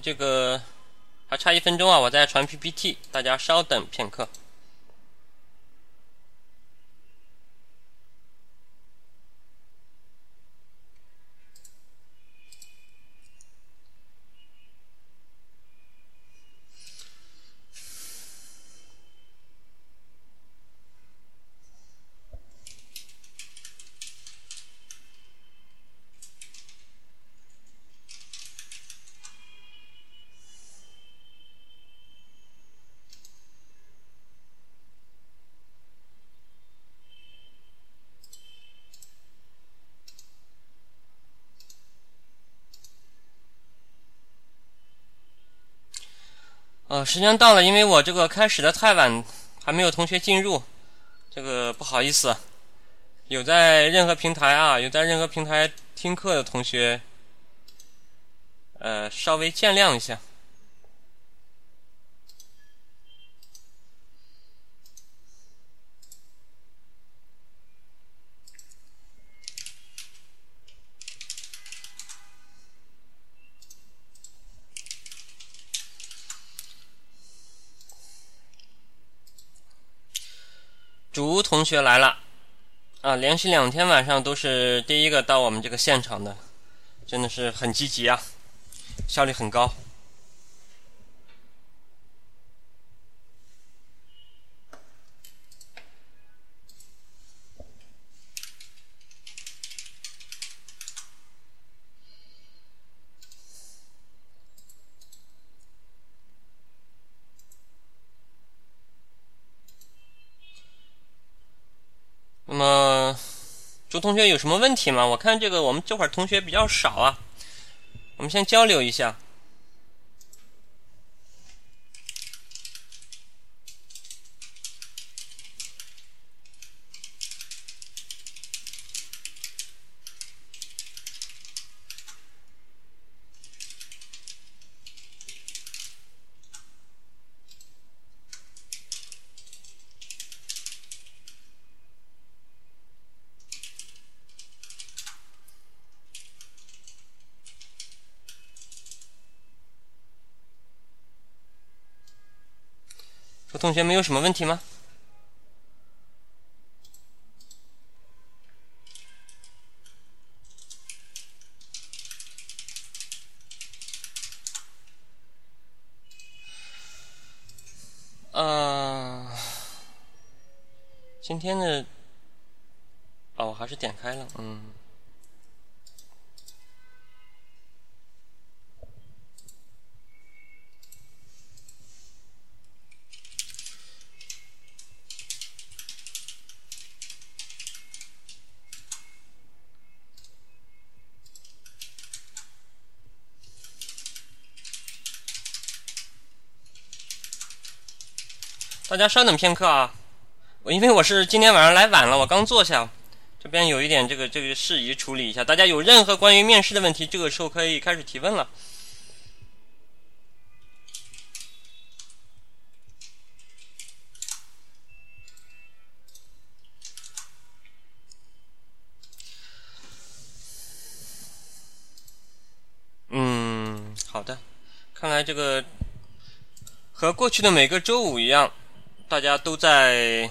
这个还差一分钟啊，我在传 PPT，大家稍等片刻。时间到了，因为我这个开始的太晚，还没有同学进入，这个不好意思。有在任何平台啊，有在任何平台听课的同学，呃，稍微见谅一下。竹同学来了，啊，连续两天晚上都是第一个到我们这个现场的，真的是很积极啊，效率很高。那么，朱同学有什么问题吗？我看这个我们这会儿同学比较少啊，我们先交流一下。同学们有什么问题吗？啊，今天的哦，我还是点开了，嗯。大家稍等片刻啊，我因为我是今天晚上来晚了，我刚坐下，这边有一点这个这个事宜处理一下。大家有任何关于面试的问题，这个时候可以开始提问了。嗯，好的，看来这个。和过去的每个周五一样，大家都在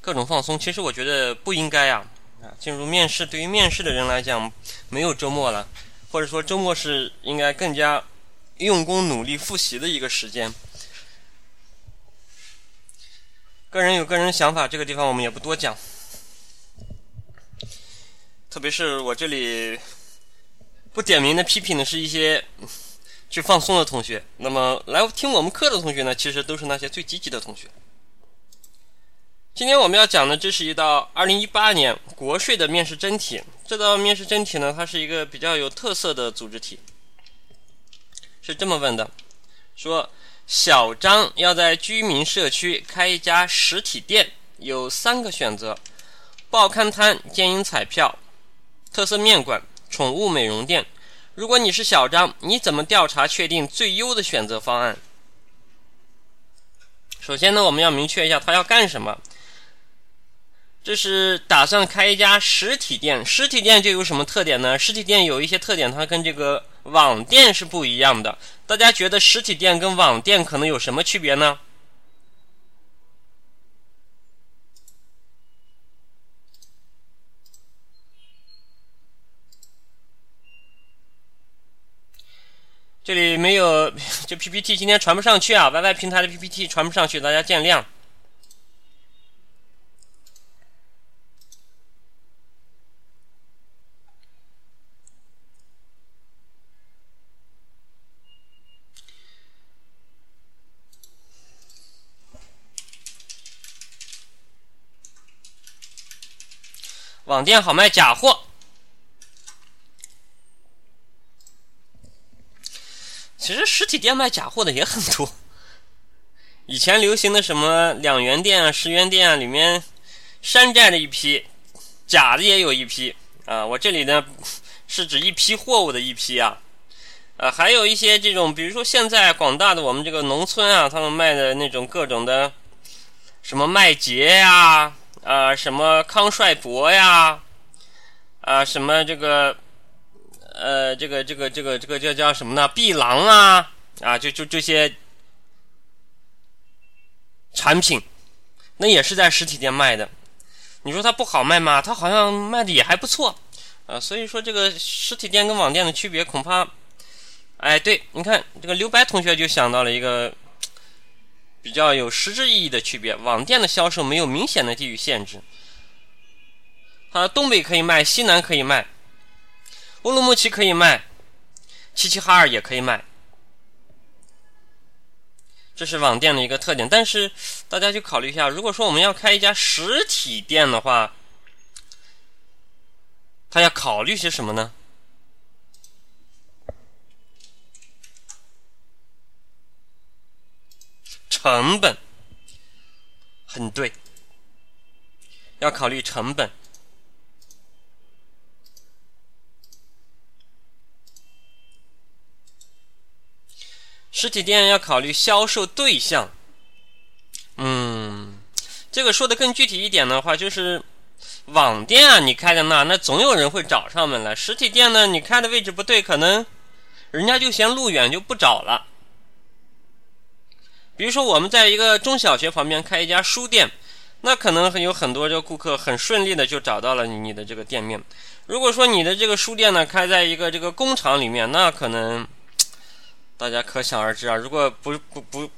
各种放松。其实我觉得不应该呀，啊，进入面试对于面试的人来讲，没有周末了，或者说周末是应该更加用功努力复习的一个时间。个人有个人想法，这个地方我们也不多讲。特别是我这里不点名的批评的是一些。去放松的同学，那么来听我们课的同学呢，其实都是那些最积极的同学。今天我们要讲的，这是一道2018年国税的面试真题。这道面试真题呢，它是一个比较有特色的组织题，是这么问的：说小张要在居民社区开一家实体店，有三个选择：报刊摊、金银彩票、特色面馆、宠物美容店。如果你是小张，你怎么调查确定最优的选择方案？首先呢，我们要明确一下他要干什么。这是打算开一家实体店，实体店就有什么特点呢？实体店有一些特点，它跟这个网店是不一样的。大家觉得实体店跟网店可能有什么区别呢？这里没有，这 PPT 今天传不上去啊，YY 平台的 PPT 传不上去，大家见谅。网店好卖假货。其实实体店卖假货的也很多。以前流行的什么两元店啊、十元店啊，里面山寨的一批，假的也有一批啊。我这里呢是指一批货物的一批啊。呃，还有一些这种，比如说现在广大的我们这个农村啊，他们卖的那种各种的什么麦杰呀，啊，什么康帅博呀，啊，什么这个。呃，这个这个这个这个叫叫什么呢？碧狼啊，啊，就就这些产品，那也是在实体店卖的。你说它不好卖吗？它好像卖的也还不错，啊，所以说这个实体店跟网店的区别，恐怕，哎，对，你看这个刘白同学就想到了一个比较有实质意义的区别：网店的销售没有明显的地域限制，它东北可以卖，西南可以卖。乌鲁木齐可以卖，齐齐哈尔也可以卖，这是网店的一个特点。但是大家去考虑一下，如果说我们要开一家实体店的话，他要考虑些什么呢？成本，很对，要考虑成本。实体店要考虑销售对象，嗯，这个说的更具体一点的话，就是网店啊，你开在那，那总有人会找上门来。实体店呢，你开的位置不对，可能人家就嫌路远就不找了。比如说，我们在一个中小学旁边开一家书店，那可能有很多这个顾客很顺利的就找到了你你的这个店面。如果说你的这个书店呢开在一个这个工厂里面，那可能。大家可想而知啊！如果不不不，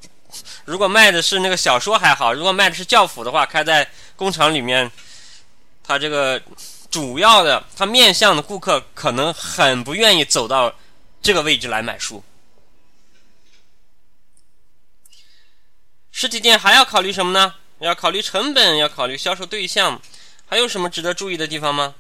如果卖的是那个小说还好；如果卖的是教辅的话，开在工厂里面，他这个主要的他面向的顾客可能很不愿意走到这个位置来买书。实体店还要考虑什么呢？要考虑成本，要考虑销售对象，还有什么值得注意的地方吗？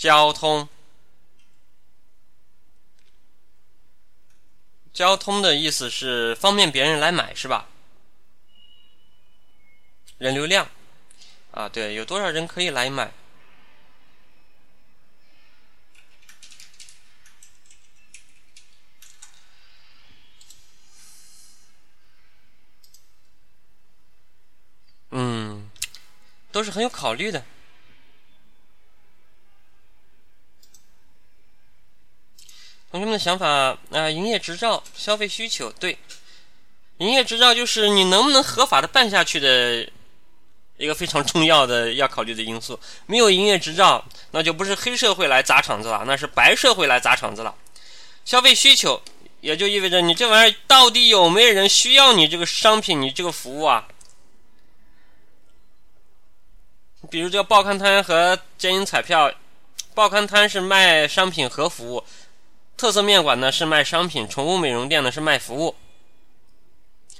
交通，交通的意思是方便别人来买，是吧？人流量，啊，对，有多少人可以来买？嗯都是很有考虑的。同学们的想法啊，营业执照、消费需求，对，营业执照就是你能不能合法的办下去的一个非常重要的要考虑的因素。没有营业执照，那就不是黑社会来砸场子了，那是白社会来砸场子了。消费需求也就意味着你这玩意儿到底有没有人需要你这个商品、你这个服务啊？比如这个报刊摊和接银彩票，报刊摊是卖商品和服务。特色面馆呢是卖商品，宠物美容店呢是卖服务。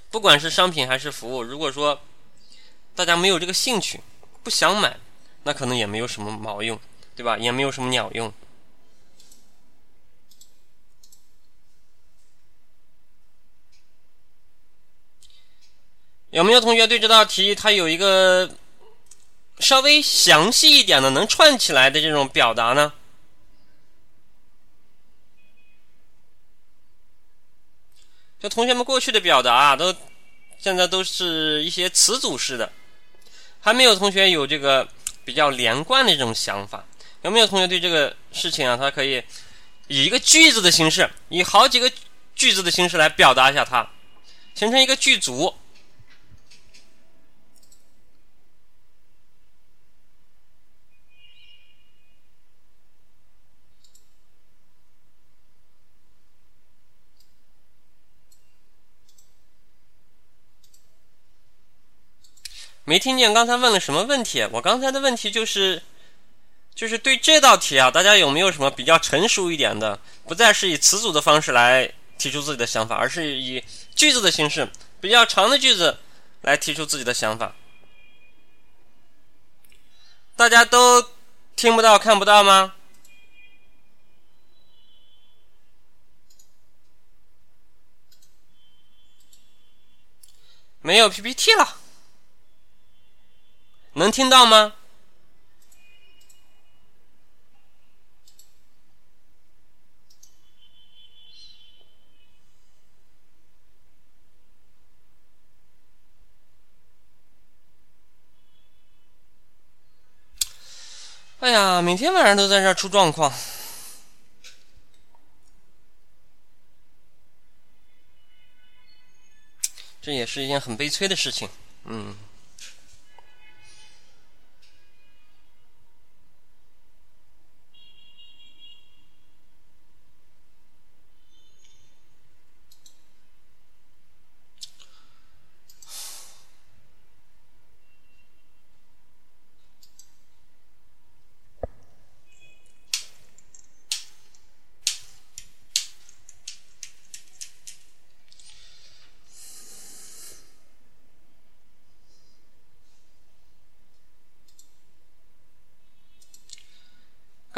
不管是商品还是服务，如果说大家没有这个兴趣，不想买，那可能也没有什么毛用，对吧？也没有什么鸟用。有没有同学对这道题它有一个稍微详细一点的能串起来的这种表达呢？就同学们过去的表达啊，都现在都是一些词组式的，还没有同学有这个比较连贯的一种想法。有没有同学对这个事情啊？他可以以一个句子的形式，以好几个句子的形式来表达一下它，形成一个句组。没听见刚才问了什么问题？我刚才的问题就是，就是对这道题啊，大家有没有什么比较成熟一点的？不再是以词组的方式来提出自己的想法，而是以句子的形式，比较长的句子来提出自己的想法。大家都听不到、看不到吗？没有 PPT 了。能听到吗？哎呀，每天晚上都在这出状况，这也是一件很悲催的事情。嗯。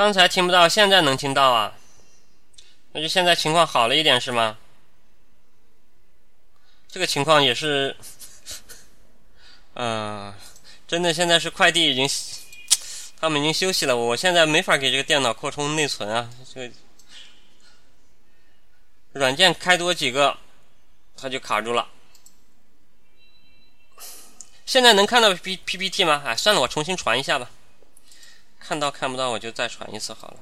刚才听不到，现在能听到啊？那就现在情况好了一点是吗？这个情况也是，嗯，真的现在是快递已经，他们已经休息了，我现在没法给这个电脑扩充内存啊，这个软件开多几个，它就卡住了。现在能看到 P P P T 吗？哎，算了，我重新传一下吧。看到看不到，我就再传一次好了。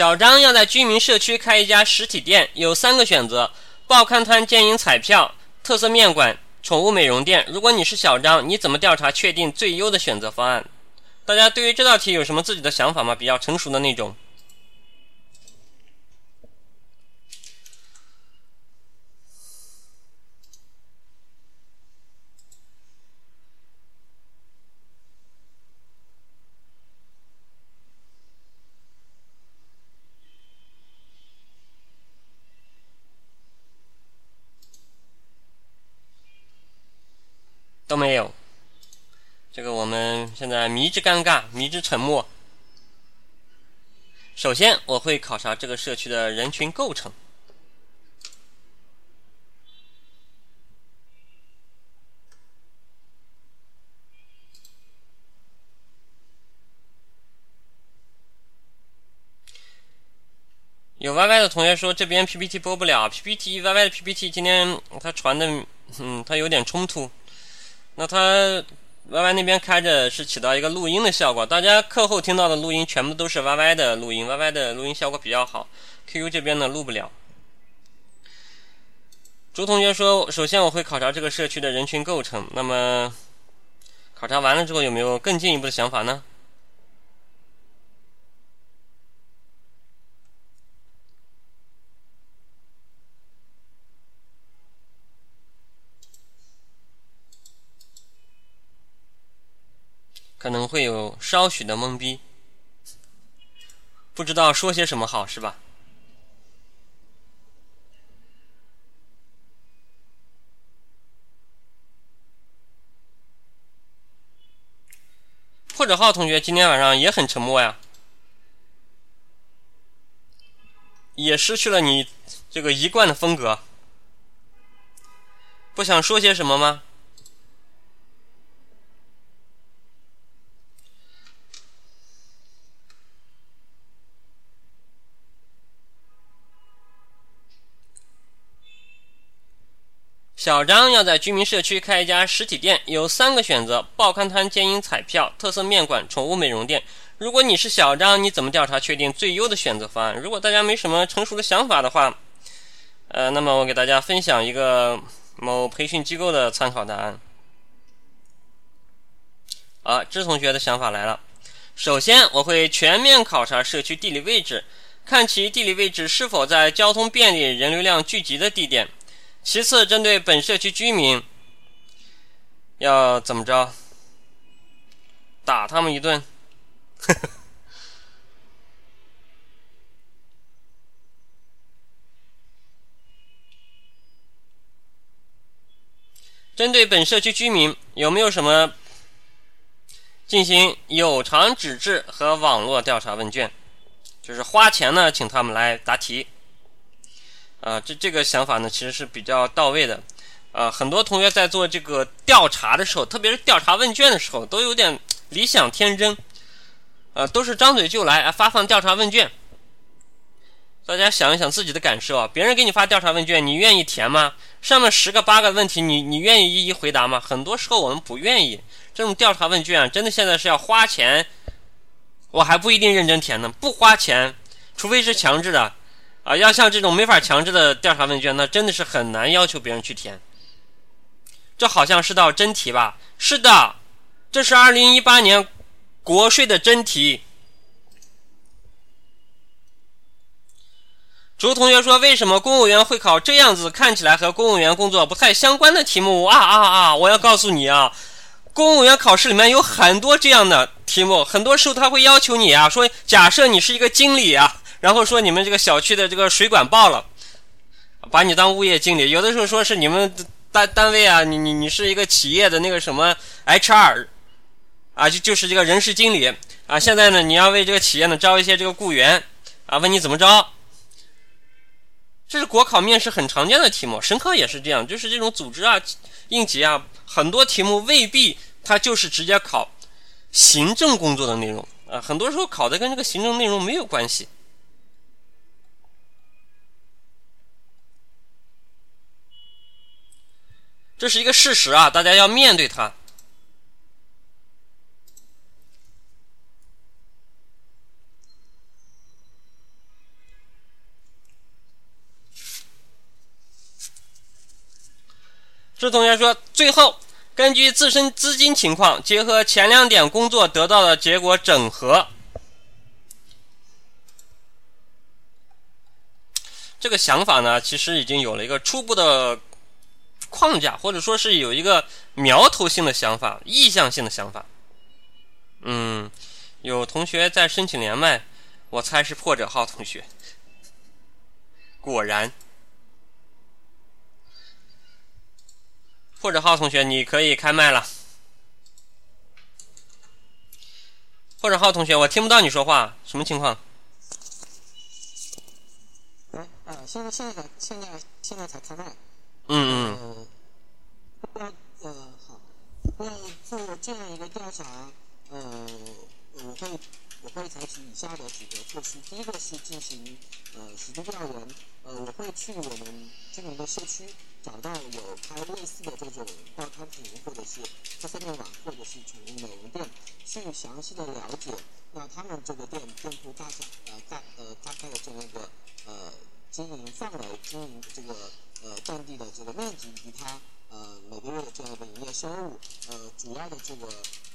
小张要在居民社区开一家实体店，有三个选择：报刊摊、经营彩票、特色面馆、宠物美容店。如果你是小张，你怎么调查确定最优的选择方案？大家对于这道题有什么自己的想法吗？比较成熟的那种。都没有，这个我们现在迷之尴尬，迷之沉默。首先，我会考察这个社区的人群构成。有 YY 的同学说这边 PPT 播不了，PPT YY 的 PPT 今天他传的，嗯，他有点冲突。那它 YY 那边开着是起到一个录音的效果，大家课后听到的录音全部都是 YY 的录音，YY 的录音效果比较好，QQ 这边呢录不了。朱同学说，首先我会考察这个社区的人群构成，那么考察完了之后有没有更进一步的想法呢？可能会有稍许的懵逼，不知道说些什么好，是吧？破者号同学今天晚上也很沉默呀，也失去了你这个一贯的风格，不想说些什么吗？小张要在居民社区开一家实体店，有三个选择：报刊摊、兼营彩票、特色面馆、宠物美容店。如果你是小张，你怎么调查确定最优的选择方案？如果大家没什么成熟的想法的话，呃，那么我给大家分享一个某培训机构的参考答案。啊，这同学的想法来了。首先，我会全面考察社区地理位置，看其地理位置是否在交通便利、人流量聚集的地点。其次，针对本社区居民，要怎么着？打他们一顿？针对本社区居民，有没有什么进行有偿纸质和网络调查问卷？就是花钱呢，请他们来答题。啊，这这个想法呢，其实是比较到位的。啊，很多同学在做这个调查的时候，特别是调查问卷的时候，都有点理想天真。啊，都是张嘴就来啊发放调查问卷。大家想一想自己的感受啊，别人给你发调查问卷，你愿意填吗？上面十个八个问题，你你愿意一一回答吗？很多时候我们不愿意。这种调查问卷啊，真的现在是要花钱，我还不一定认真填呢。不花钱，除非是强制的。啊，要像这种没法强制的调查问卷，那真的是很难要求别人去填。这好像是道真题吧？是的，这是二零一八年国税的真题。竹同学说：“为什么公务员会考这样子看起来和公务员工作不太相关的题目？”啊啊啊！我要告诉你啊，公务员考试里面有很多这样的题目，很多时候他会要求你啊，说假设你是一个经理啊。然后说你们这个小区的这个水管爆了，把你当物业经理。有的时候说是你们单单位啊，你你你是一个企业的那个什么 HR，啊就就是这个人事经理啊。现在呢，你要为这个企业呢招一些这个雇员啊，问你怎么招。这是国考面试很常见的题目，省考也是这样，就是这种组织啊、应急啊，很多题目未必它就是直接考行政工作的内容啊，很多时候考的跟这个行政内容没有关系。这是一个事实啊，大家要面对它。这同学说，最后根据自身资金情况，结合前两点工作得到的结果整合。这个想法呢，其实已经有了一个初步的。框架，或者说是有一个苗头性的想法、意向性的想法。嗯，有同学在申请连麦，我猜是破者号同学。果然，破者号同学，你可以开麦了。破者号同学，我听不到你说话，什么情况？现在现在现在现在才开麦。嗯嗯。那呃好，那做这样一个调查，呃，我会我会采取以下的几个措施。第一个是进行呃实地调研，呃，我会去我们居民的社区找到有开类似的这种报刊亭，或者是特色面馆，或者是宠物美容店，去详细的了解那他们这个店店铺大小呃大呃大概的这样一个呃经营范围、经营这个呃占地的这个面积以及它。呃，每个月的这样一个营业收入，呃，主要的这个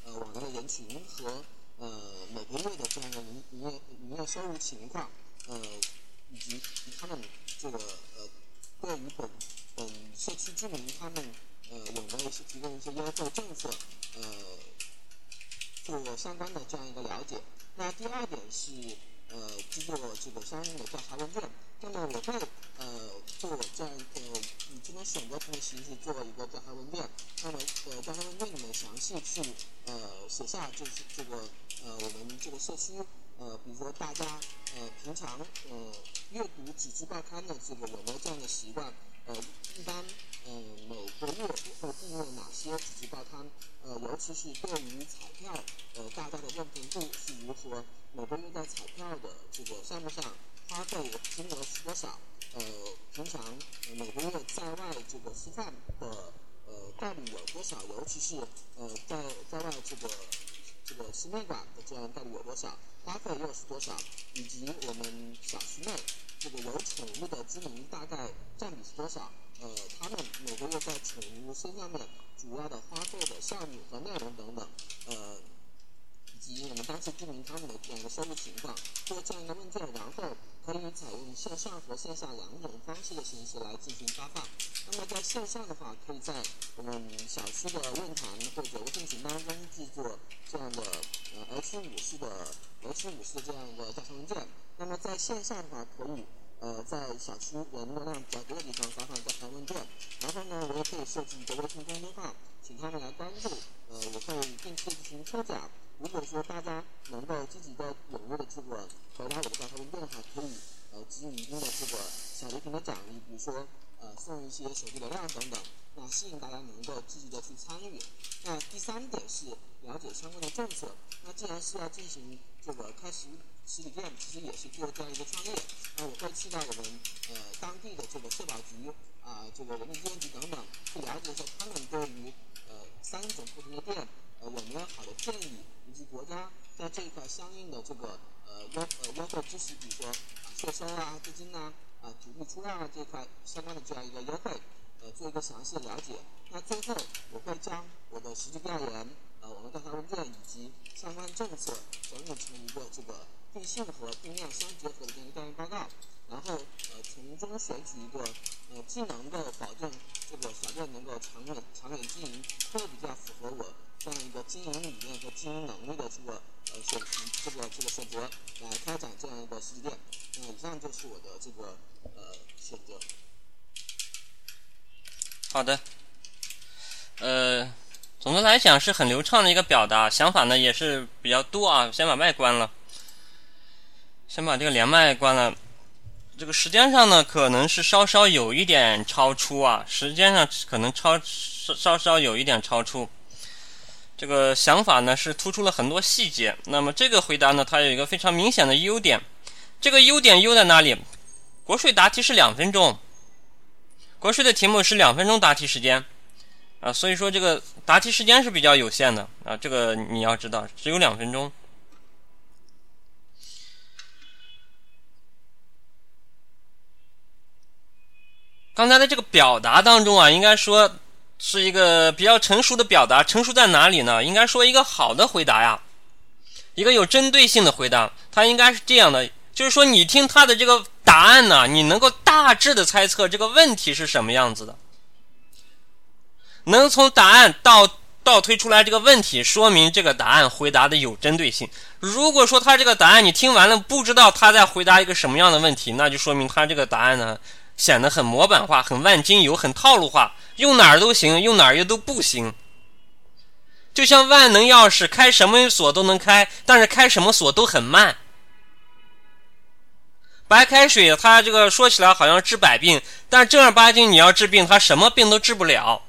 呃往来的人群和呃每个月的这样一个营营业营业收入情况，呃，以及他们这个呃对于本本社区居民他们呃有没有一些提供一些优惠政策，呃，做相关的这样一个了解。那第二点是呃制作这个相应的调查问卷。那么我会呃做这样一个以这种选择题的形式做一个调查问卷。那么呃调查问卷里面详细去呃写下就是这个呃我们这个社区呃比如说大家呃平常呃阅读纸质报刊的这个有没有这样的习惯？呃一般呃每个月会订阅哪些纸质报刊？呃尤其是对于彩票呃大家的认同度是如何？每个月在彩票的这个项目上。花费金额是多少？呃，平常每个月在外这个吃饭的呃概率有多少？尤其是呃在在外这个这个吃面馆的这样概率有多少？花费又是多少？以及我们小区内这个有宠物的居民大概占比是多少？呃，他们每个月在宠物身上面主要的花费的项目和内容等等，呃。以及我们当时注明他们的两个收入情况，做这样一个问卷，然后可以采用线上和线下两种方式的形式来进行发放。那么在线上的话，可以在我们小区的论坛或者微信群当中制作这样的呃 H 五式的 H 五式的这样一个调查问卷。那么在线上的话，可以呃在小区人流量比较多的地方发放调查问卷。然后呢，我也可以设置一个微信公众号，请他们来关注。呃，我会定期进行抽奖。如果说大家能够积极的、踊跃的这个回答我的调查问卷的话，可以呃给予一定的这个小礼品的奖励，比如说呃送一些手机流量等等，那吸引大家能够积极的去参与。那第三点是了解相关的政策。那既然是要进行这个开始实体店，其实也是做这样一个创业。那我会去到我们呃当地的这个社保局啊，这个人民资源局等等，去了解一下他们对于呃三种不同的店呃有没有好的建议。以及国家在这一块相应的这个呃优呃优惠支持，比如说税收啊、资金呐、啊土地出让啊这块相关的这样一个优惠，呃做一个详细的了解。那最后我会将我的实际调研、呃网络调查问卷以及相关政策整理成一个这个定性和定量相结合的这样一个调研报告，然后呃从中选取一个呃既能够保证这个小店能够长远长远经营，又比较符合我。这样一个经营理念和经营能力的这个呃选这个这个选择来开展这样一个实体店，那以上就是我的这个呃选择。好的，呃，总的来讲是很流畅的一个表达，想法呢也是比较多啊。先把麦关了，先把这个连麦关了。这个时间上呢，可能是稍稍有一点超出啊，时间上可能超稍稍稍有一点超出。这个想法呢是突出了很多细节。那么这个回答呢，它有一个非常明显的优点。这个优点优在哪里？国税答题是两分钟，国税的题目是两分钟答题时间啊，所以说这个答题时间是比较有限的啊。这个你要知道，只有两分钟。刚才的这个表达当中啊，应该说。是一个比较成熟的表达，成熟在哪里呢？应该说一个好的回答呀，一个有针对性的回答，它应该是这样的，就是说你听他的这个答案呢，你能够大致的猜测这个问题是什么样子的，能从答案倒倒推出来这个问题，说明这个答案回答的有针对性。如果说他这个答案你听完了不知道他在回答一个什么样的问题，那就说明他这个答案呢。显得很模板化、很万金油、很套路化，用哪儿都行，用哪儿又都不行。就像万能钥匙，开什么锁都能开，但是开什么锁都很慢。白开水它这个说起来好像治百病，但正儿八经你要治病，它什么病都治不了。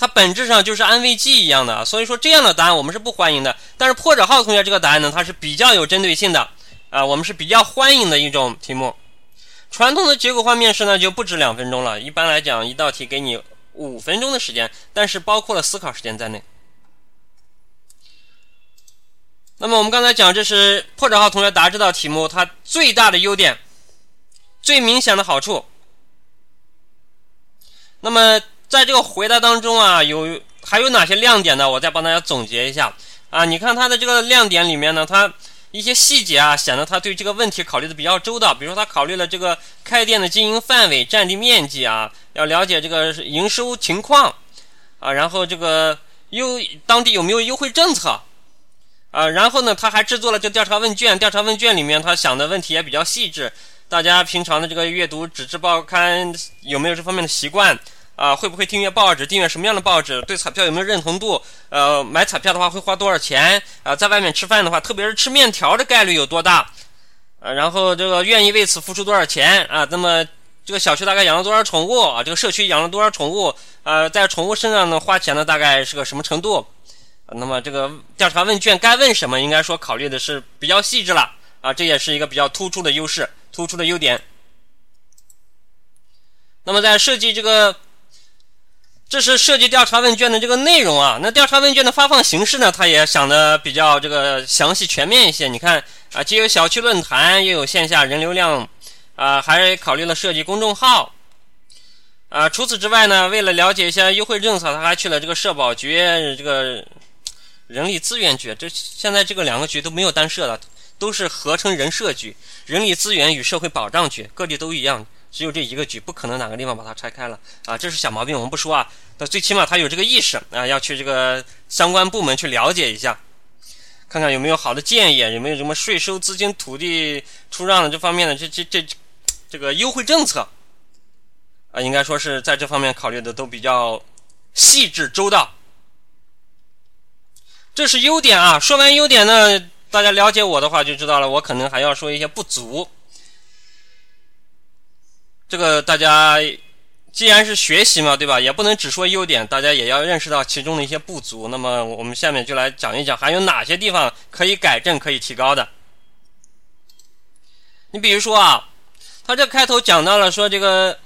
它本质上就是安慰剂一样的，所以说这样的答案我们是不欢迎的。但是破折号同学这个答案呢，它是比较有针对性的啊，我们是比较欢迎的一种题目。传统的结构化面试呢就不止两分钟了，一般来讲一道题给你五分钟的时间，但是包括了思考时间在内。那么我们刚才讲，这是破折号同学答这道题目它最大的优点、最明显的好处。那么。在这个回答当中啊，有还有哪些亮点呢？我再帮大家总结一下啊。你看他的这个亮点里面呢，他一些细节啊，显得他对这个问题考虑的比较周到。比如说，他考虑了这个开店的经营范围、占地面积啊，要了解这个营收情况啊，然后这个优当地有没有优惠政策啊，然后呢，他还制作了这调查问卷。调查问卷里面他想的问题也比较细致。大家平常的这个阅读纸质报刊有没有这方面的习惯？啊，会不会订阅报纸？订阅什么样的报纸？对彩票有没有认同度？呃，买彩票的话会花多少钱？啊，在外面吃饭的话，特别是吃面条的概率有多大？呃，然后这个愿意为此付出多少钱？啊，那么这个小区大概养了多少宠物？啊，这个社区养了多少宠物？呃，在宠物身上呢花钱呢大概是个什么程度？那么这个调查问卷该问什么？应该说考虑的是比较细致了啊，这也是一个比较突出的优势，突出的优点。那么在设计这个。这是设计调查问卷的这个内容啊，那调查问卷的发放形式呢，他也想的比较这个详细全面一些。你看啊，既有小区论坛，又有线下人流量，啊，还考虑了设计公众号，啊，除此之外呢，为了了解一下优惠政策，他还去了这个社保局、这个人力资源局。这现在这个两个局都没有单设了，都是合称人社局、人力资源与社会保障局，各地都一样。只有这一个局，不可能哪个地方把它拆开了啊！这是小毛病，我们不说啊。那最起码他有这个意识啊，要去这个相关部门去了解一下，看看有没有好的建议，有没有什么税收、资金、土地出让的这方面的这这这这个优惠政策啊，应该说是在这方面考虑的都比较细致周到。这是优点啊。说完优点呢，大家了解我的话就知道了，我可能还要说一些不足。这个大家既然是学习嘛，对吧？也不能只说优点，大家也要认识到其中的一些不足。那么我们下面就来讲一讲，还有哪些地方可以改正、可以提高的。你比如说啊，他这开头讲到了说这个，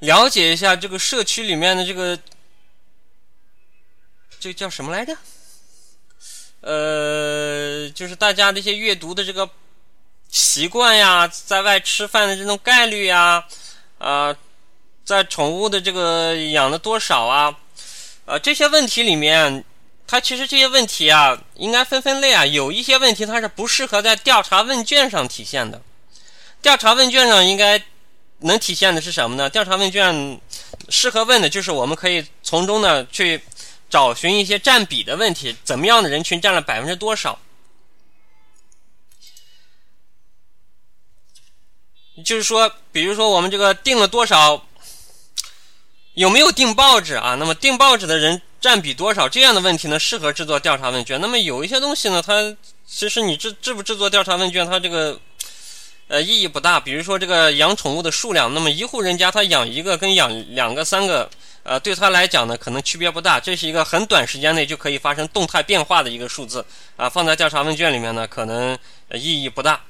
了解一下这个社区里面的这个，这叫什么来着？呃，就是大家这些阅读的这个。习惯呀，在外吃饭的这种概率呀，啊，在宠物的这个养的多少啊，呃，这些问题里面，它其实这些问题啊，应该分分类啊。有一些问题它是不适合在调查问卷上体现的。调查问卷上应该能体现的是什么呢？调查问卷适合问的就是我们可以从中呢去找寻一些占比的问题，怎么样的人群占了百分之多少。就是说，比如说我们这个订了多少，有没有订报纸啊？那么订报纸的人占比多少？这样的问题呢，适合制作调查问卷。那么有一些东西呢，它其实你制制不制作调查问卷，它这个呃意义不大。比如说这个养宠物的数量，那么一户人家他养一个跟养两个、三个，呃，对他来讲呢，可能区别不大。这是一个很短时间内就可以发生动态变化的一个数字啊，放在调查问卷里面呢，可能意义不大。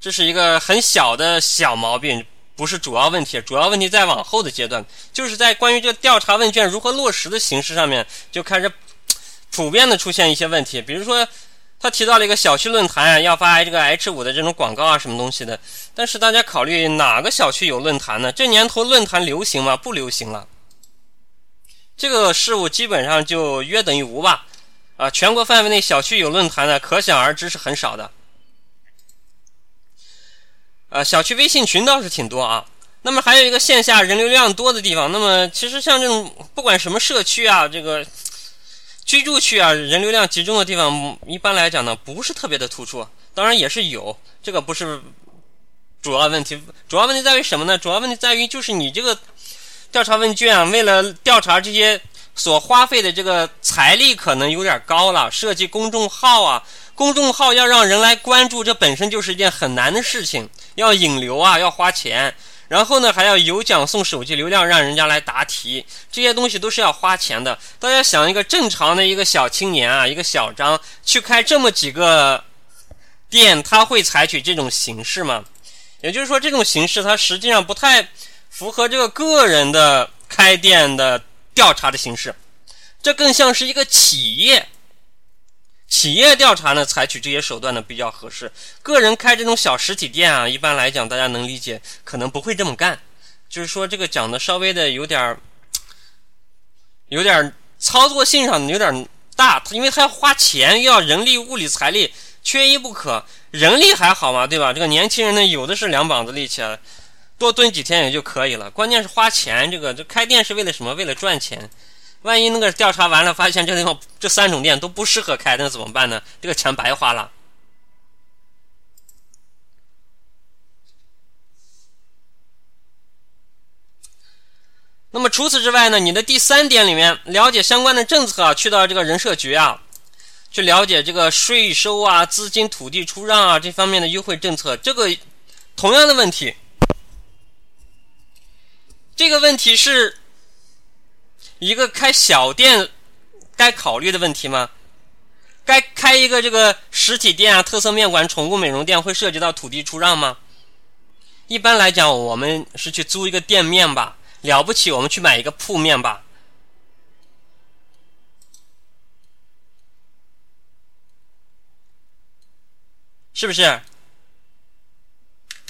这是一个很小的小毛病，不是主要问题。主要问题在往后的阶段，就是在关于这个调查问卷如何落实的形式上面，就开始普遍的出现一些问题。比如说，他提到了一个小区论坛啊要发这个 H 五的这种广告啊，什么东西的。但是大家考虑哪个小区有论坛呢？这年头论坛流行吗？不流行了。这个事物基本上就约等于无吧。啊，全国范围内小区有论坛的，可想而知是很少的。呃，小区微信群倒是挺多啊。那么还有一个线下人流量多的地方。那么其实像这种不管什么社区啊，这个居住区啊，人流量集中的地方，一般来讲呢，不是特别的突出。当然也是有，这个不是主要问题。主要问题在于什么呢？主要问题在于就是你这个调查问卷啊，为了调查这些所花费的这个财力可能有点高了。设计公众号啊，公众号要让人来关注，这本身就是一件很难的事情，要引流啊，要花钱。然后呢，还要有奖送手机流量，让人家来答题，这些东西都是要花钱的。大家想，一个正常的一个小青年啊，一个小张去开这么几个店，他会采取这种形式吗？也就是说，这种形式它实际上不太符合这个个人的开店的调查的形式，这更像是一个企业。企业调查呢，采取这些手段呢比较合适。个人开这种小实体店啊，一般来讲大家能理解，可能不会这么干。就是说这个讲的稍微的有点儿，有点儿操作性上有点大，因为他要花钱，要人力、物力、财力，缺一不可。人力还好嘛，对吧？这个年轻人呢，有的是两膀子力气，多蹲几天也就可以了。关键是花钱，这个这开店是为了什么？为了赚钱。万一那个调查完了，发现这地方这三种店都不适合开，那怎么办呢？这个钱白花了。那么除此之外呢？你的第三点里面了解相关的政策，去到这个人社局啊，去了解这个税收啊、资金、土地出让啊这方面的优惠政策。这个同样的问题，这个问题是。一个开小店该考虑的问题吗？该开一个这个实体店啊，特色面馆、宠物美容店会涉及到土地出让吗？一般来讲，我们是去租一个店面吧，了不起我们去买一个铺面吧，是不是？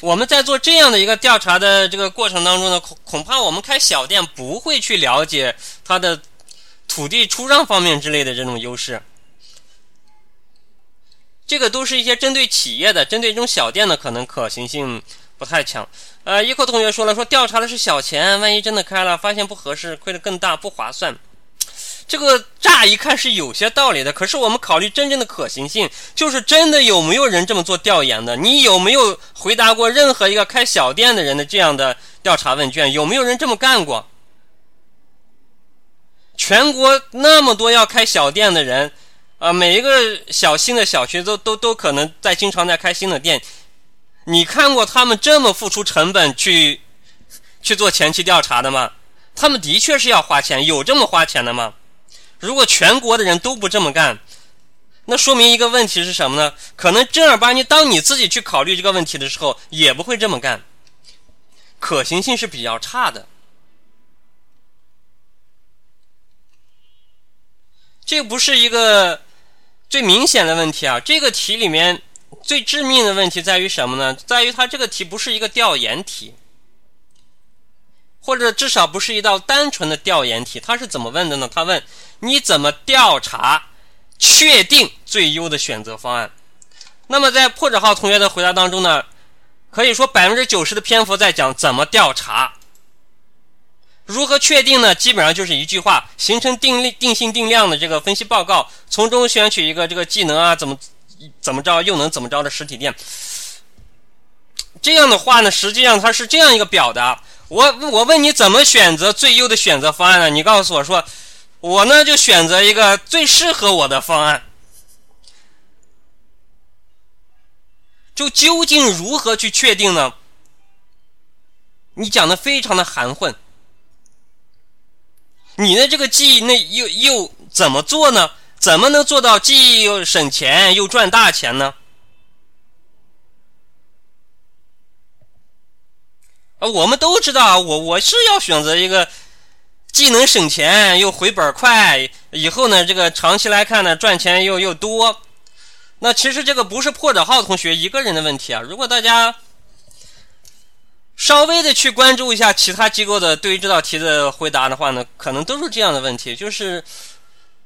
我们在做这样的一个调查的这个过程当中呢，恐恐怕我们开小店不会去了解它的土地出让方面之类的这种优势。这个都是一些针对企业的，针对这种小店的可能可行性不太强。呃，一口同学说了，说调查的是小钱，万一真的开了，发现不合适，亏的更大，不划算。这个乍一看是有些道理的，可是我们考虑真正的可行性，就是真的有没有人这么做调研的？你有没有回答过任何一个开小店的人的这样的调查问卷？有没有人这么干过？全国那么多要开小店的人，啊，每一个小新的小区都都都可能在经常在开新的店，你看过他们这么付出成本去去做前期调查的吗？他们的确是要花钱，有这么花钱的吗？如果全国的人都不这么干，那说明一个问题是什么呢？可能正儿八经当你自己去考虑这个问题的时候，也不会这么干，可行性是比较差的。这不是一个最明显的问题啊！这个题里面最致命的问题在于什么呢？在于它这个题不是一个调研题。或者至少不是一道单纯的调研题，他是怎么问的呢？他问你怎么调查确定最优的选择方案。那么在破折号同学的回答当中呢，可以说百分之九十的篇幅在讲怎么调查，如何确定呢？基本上就是一句话：形成定力定性定量的这个分析报告，从中选取一个这个技能啊怎么怎么着又能怎么着的实体店。这样的话呢，实际上它是这样一个表达。我我问你怎么选择最优的选择方案呢？你告诉我说，我呢就选择一个最适合我的方案。就究竟如何去确定呢？你讲的非常的含混。你的这个记忆那又又怎么做呢？怎么能做到既又省钱又赚大钱呢？啊，我们都知道，我我是要选择一个既能省钱又回本快，以后呢，这个长期来看呢，赚钱又又多。那其实这个不是破折号同学一个人的问题啊。如果大家稍微的去关注一下其他机构的对于这道题的回答的话呢，可能都是这样的问题，就是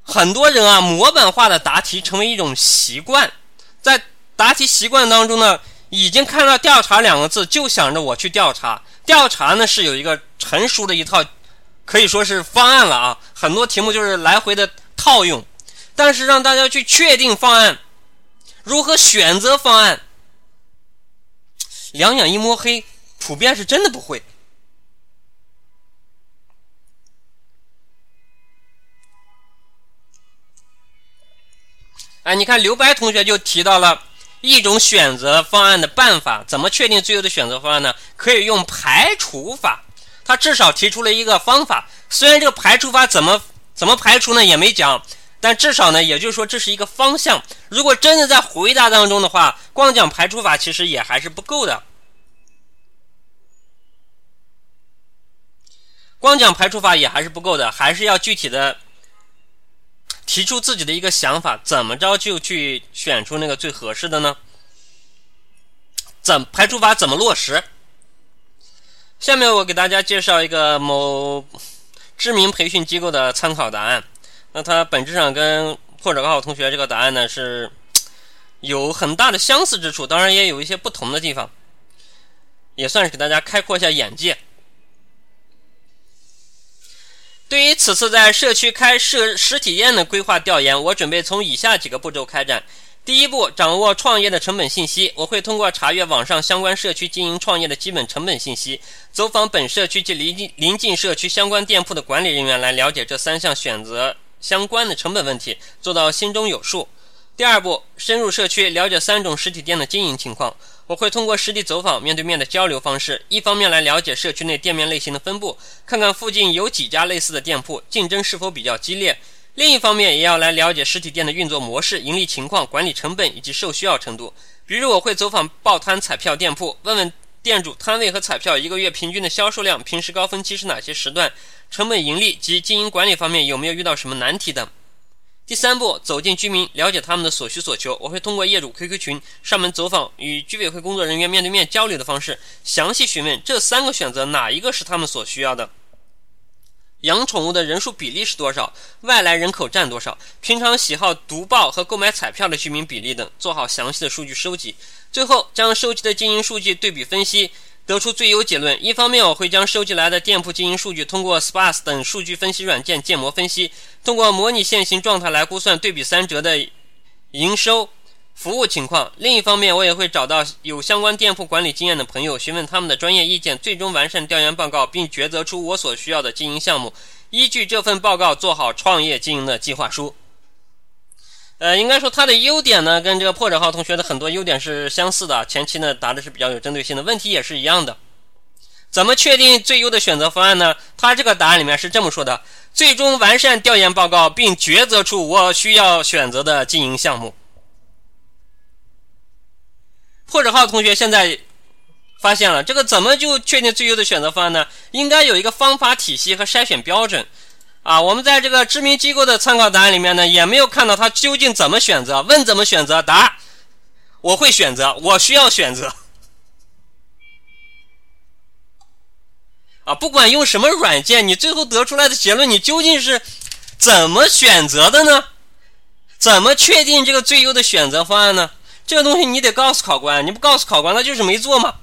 很多人啊，模板化的答题成为一种习惯，在答题习惯当中呢。已经看到调查两个字，就想着我去调查，调查呢是有一个成熟的一套，可以说是方案了啊，很多题目就是来回的套用，但是让大家去确定方案，如何选择方案？两眼一摸黑，普遍是真的不会。哎，你看刘白同学就提到了。一种选择方案的办法，怎么确定最优的选择方案呢？可以用排除法。他至少提出了一个方法，虽然这个排除法怎么怎么排除呢也没讲，但至少呢，也就是说这是一个方向。如果真的在回答当中的话，光讲排除法其实也还是不够的。光讲排除法也还是不够的，还是要具体的提出自己的一个想法，怎么着就去选出那个最合适的呢？怎排除法怎么落实？下面我给大家介绍一个某知名培训机构的参考答案。那它本质上跟破者高考同学这个答案呢是有很大的相似之处，当然也有一些不同的地方，也算是给大家开阔一下眼界。对于此次在社区开设实体店的规划调研，我准备从以下几个步骤开展。第一步，掌握创业的成本信息。我会通过查阅网上相关社区经营创业的基本成本信息，走访本社区及邻近邻近社区相关店铺的管理人员，来了解这三项选择相关的成本问题，做到心中有数。第二步，深入社区，了解三种实体店的经营情况。我会通过实地走访、面对面的交流方式，一方面来了解社区内店面类型的分布，看看附近有几家类似的店铺，竞争是否比较激烈；另一方面，也要来了解实体店的运作模式、盈利情况、管理成本以及受需要程度。比如，我会走访报摊彩票店铺，问问店主摊位和彩票一个月平均的销售量、平时高峰期是哪些时段、成本盈利及经营管理方面有没有遇到什么难题等。第三步，走进居民，了解他们的所需所求。我会通过业主 QQ 群上门走访，与居委会工作人员面对面交流的方式，详细询问这三个选择哪一个是他们所需要的。养宠物的人数比例是多少？外来人口占多少？平常喜好读报和购买彩票的居民比例等，做好详细的数据收集。最后，将收集的经营数据对比分析。得出最优结论。一方面，我会将收集来的店铺经营数据通过 SPAS 等数据分析软件建模分析，通过模拟现行状态来估算对比三折的营收、服务情况。另一方面，我也会找到有相关店铺管理经验的朋友，询问他们的专业意见，最终完善调研报告，并抉择出我所需要的经营项目。依据这份报告，做好创业经营的计划书。呃，应该说它的优点呢，跟这个破者号同学的很多优点是相似的。前期呢答的是比较有针对性的问题，也是一样的。怎么确定最优的选择方案呢？他这个答案里面是这么说的：最终完善调研报告，并抉择出我需要选择的经营项目。破者号同学现在发现了这个怎么就确定最优的选择方案呢？应该有一个方法体系和筛选标准。啊，我们在这个知名机构的参考答案里面呢，也没有看到他究竟怎么选择。问怎么选择，答我会选择，我需要选择。啊，不管用什么软件，你最后得出来的结论，你究竟是怎么选择的呢？怎么确定这个最优的选择方案呢？这个东西你得告诉考官，你不告诉考官，那就是没做嘛。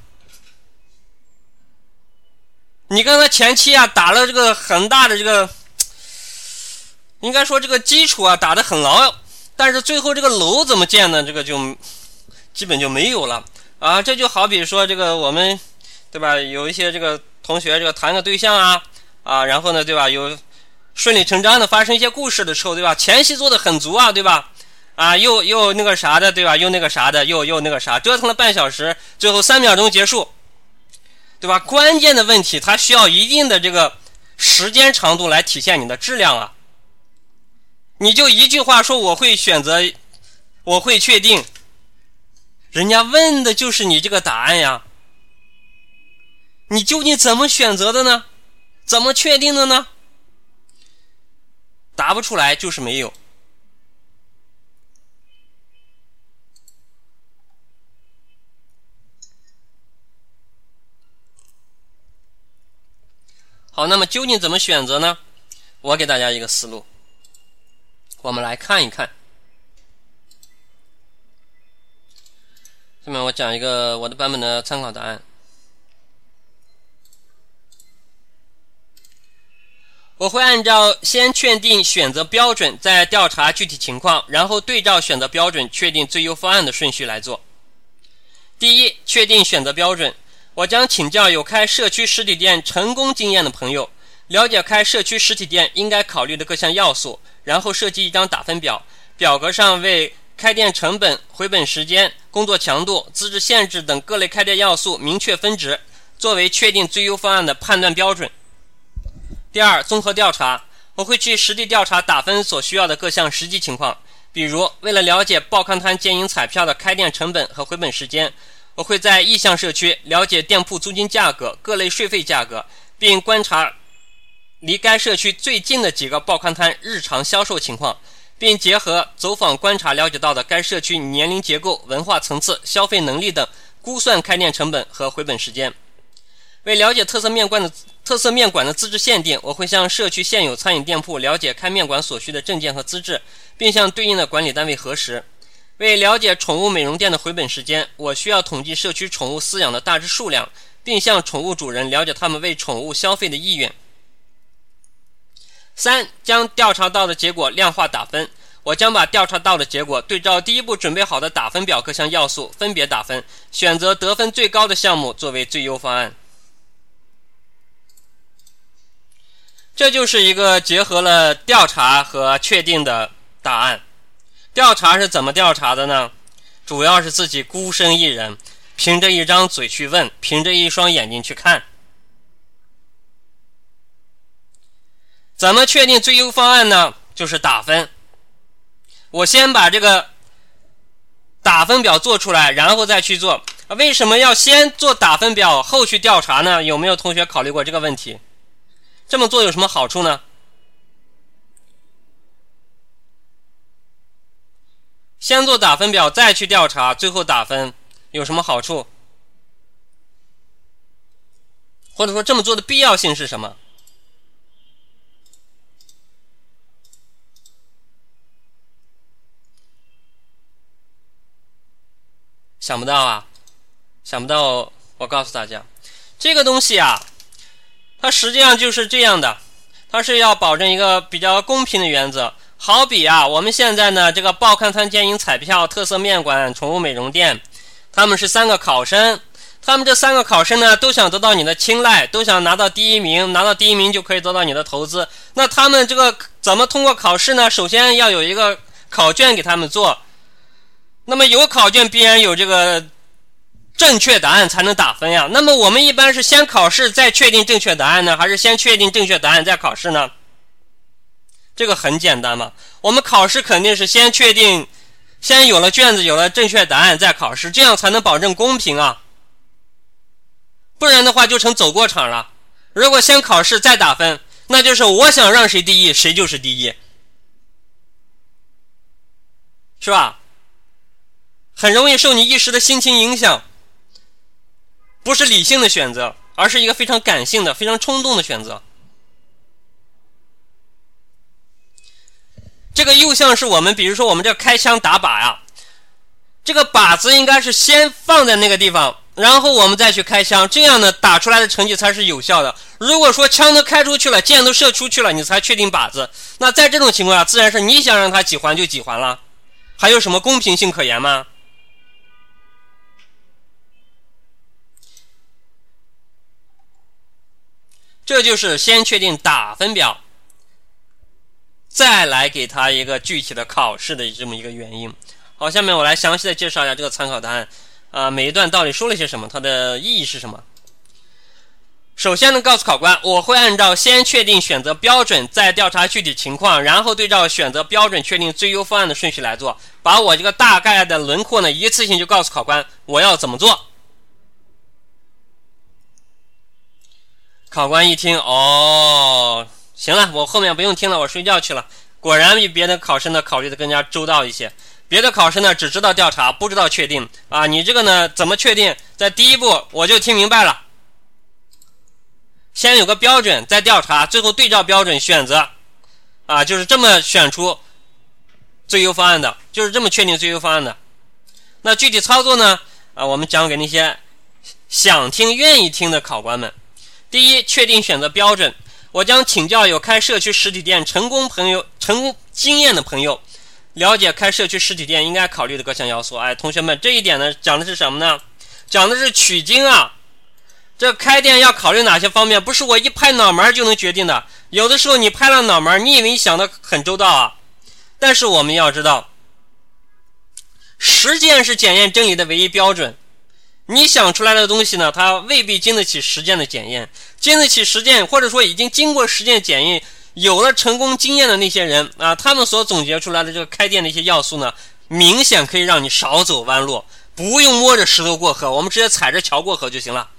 你刚才前期啊打了这个很大的这个。应该说这个基础啊打得很牢，但是最后这个楼怎么建呢？这个就基本就没有了啊！这就好比说这个我们对吧？有一些这个同学这个谈个对象啊啊，然后呢对吧？有顺理成章的发生一些故事的时候对吧？前期做的很足啊对吧？啊又又那个啥的对吧？又那个啥的又又那个啥，折腾了半小时，最后三秒钟结束，对吧？关键的问题它需要一定的这个时间长度来体现你的质量啊。你就一句话说我会选择，我会确定，人家问的就是你这个答案呀。你究竟怎么选择的呢？怎么确定的呢？答不出来就是没有。好，那么究竟怎么选择呢？我给大家一个思路。我们来看一看，下面我讲一个我的版本的参考答案。我会按照先确定选择标准，再调查具体情况，然后对照选择标准确定最优方案的顺序来做。第一，确定选择标准，我将请教有开社区实体店成功经验的朋友，了解开社区实体店应该考虑的各项要素。然后设计一张打分表，表格上为开店成本、回本时间、工作强度、资质限制等各类开店要素明确分值，作为确定最优方案的判断标准。第二，综合调查，我会去实地调查打分所需要的各项实际情况，比如为了了解报刊摊兼营彩票的开店成本和回本时间，我会在意向社区了解店铺租金价格、各类税费价格，并观察离该社区最近的几个报刊摊日常销售情况。并结合走访观察了解到的该社区年龄结构、文化层次、消费能力等，估算开店成本和回本时间。为了解特色面馆的特色面馆的资质限定，我会向社区现有餐饮店铺了解开面馆所需的证件和资质，并向对应的管理单位核实。为了解宠物美容店的回本时间，我需要统计社区宠物饲养的大致数量，并向宠物主人了解他们为宠物消费的意愿。三、将调查到的结果量化打分。我将把调查到的结果对照第一步准备好的打分表各项要素分别打分，选择得分最高的项目作为最优方案。这就是一个结合了调查和确定的答案。调查是怎么调查的呢？主要是自己孤身一人，凭着一张嘴去问，凭着一双眼睛去看。怎么确定最优方案呢？就是打分。我先把这个打分表做出来，然后再去做。为什么要先做打分表后去调查呢？有没有同学考虑过这个问题？这么做有什么好处呢？先做打分表再去调查，最后打分有什么好处？或者说这么做的必要性是什么？想不到啊，想不到！我告诉大家，这个东西啊，它实际上就是这样的，它是要保证一个比较公平的原则。好比啊，我们现在呢，这个报刊摊兼营彩票、特色面馆、宠物美容店，他们是三个考生，他们这三个考生呢，都想得到你的青睐，都想拿到第一名，拿到第一名就可以得到你的投资。那他们这个怎么通过考试呢？首先要有一个考卷给他们做。那么有考卷必然有这个正确答案才能打分呀。那么我们一般是先考试再确定正确答案呢，还是先确定正确答案再考试呢？这个很简单嘛。我们考试肯定是先确定，先有了卷子，有了正确答案再考试，这样才能保证公平啊。不然的话就成走过场了。如果先考试再打分，那就是我想让谁第一谁就是第一，是吧？很容易受你一时的心情影响，不是理性的选择，而是一个非常感性的、非常冲动的选择。这个又像是我们，比如说我们这开枪打靶呀，这个靶子应该是先放在那个地方，然后我们再去开枪，这样呢打出来的成绩才是有效的。如果说枪都开出去了，箭都射出去了，你才确定靶子，那在这种情况下，自然是你想让它几环就几环了，还有什么公平性可言吗？这就是先确定打分表，再来给他一个具体的考试的这么一个原因。好，下面我来详细的介绍一下这个参考答案。啊，每一段到底说了些什么？它的意义是什么？首先呢，告诉考官，我会按照先确定选择标准，再调查具体情况，然后对照选择标准确定最优方案的顺序来做。把我这个大概的轮廓呢，一次性就告诉考官我要怎么做。考官一听，哦，行了，我后面不用听了，我睡觉去了。果然比别的考生呢考虑的更加周到一些。别的考生呢只知道调查，不知道确定啊。你这个呢怎么确定？在第一步我就听明白了，先有个标准，再调查，最后对照标准选择，啊，就是这么选出最优方案的，就是这么确定最优方案的。那具体操作呢？啊，我们讲给那些想听、愿意听的考官们。第一，确定选择标准。我将请教有开社区实体店成功朋友、成功经验的朋友，了解开社区实体店应该考虑的各项要素。哎，同学们，这一点呢，讲的是什么呢？讲的是取经啊。这开店要考虑哪些方面？不是我一拍脑门就能决定的。有的时候你拍了脑门，你以为你想的很周到啊，但是我们要知道，实践是检验真理的唯一标准。你想出来的东西呢，它未必经得起实践的检验。经得起实践，或者说已经经过实践检验、有了成功经验的那些人啊，他们所总结出来的这个开店的一些要素呢，明显可以让你少走弯路，不用摸着石头过河，我们直接踩着桥过河就行了。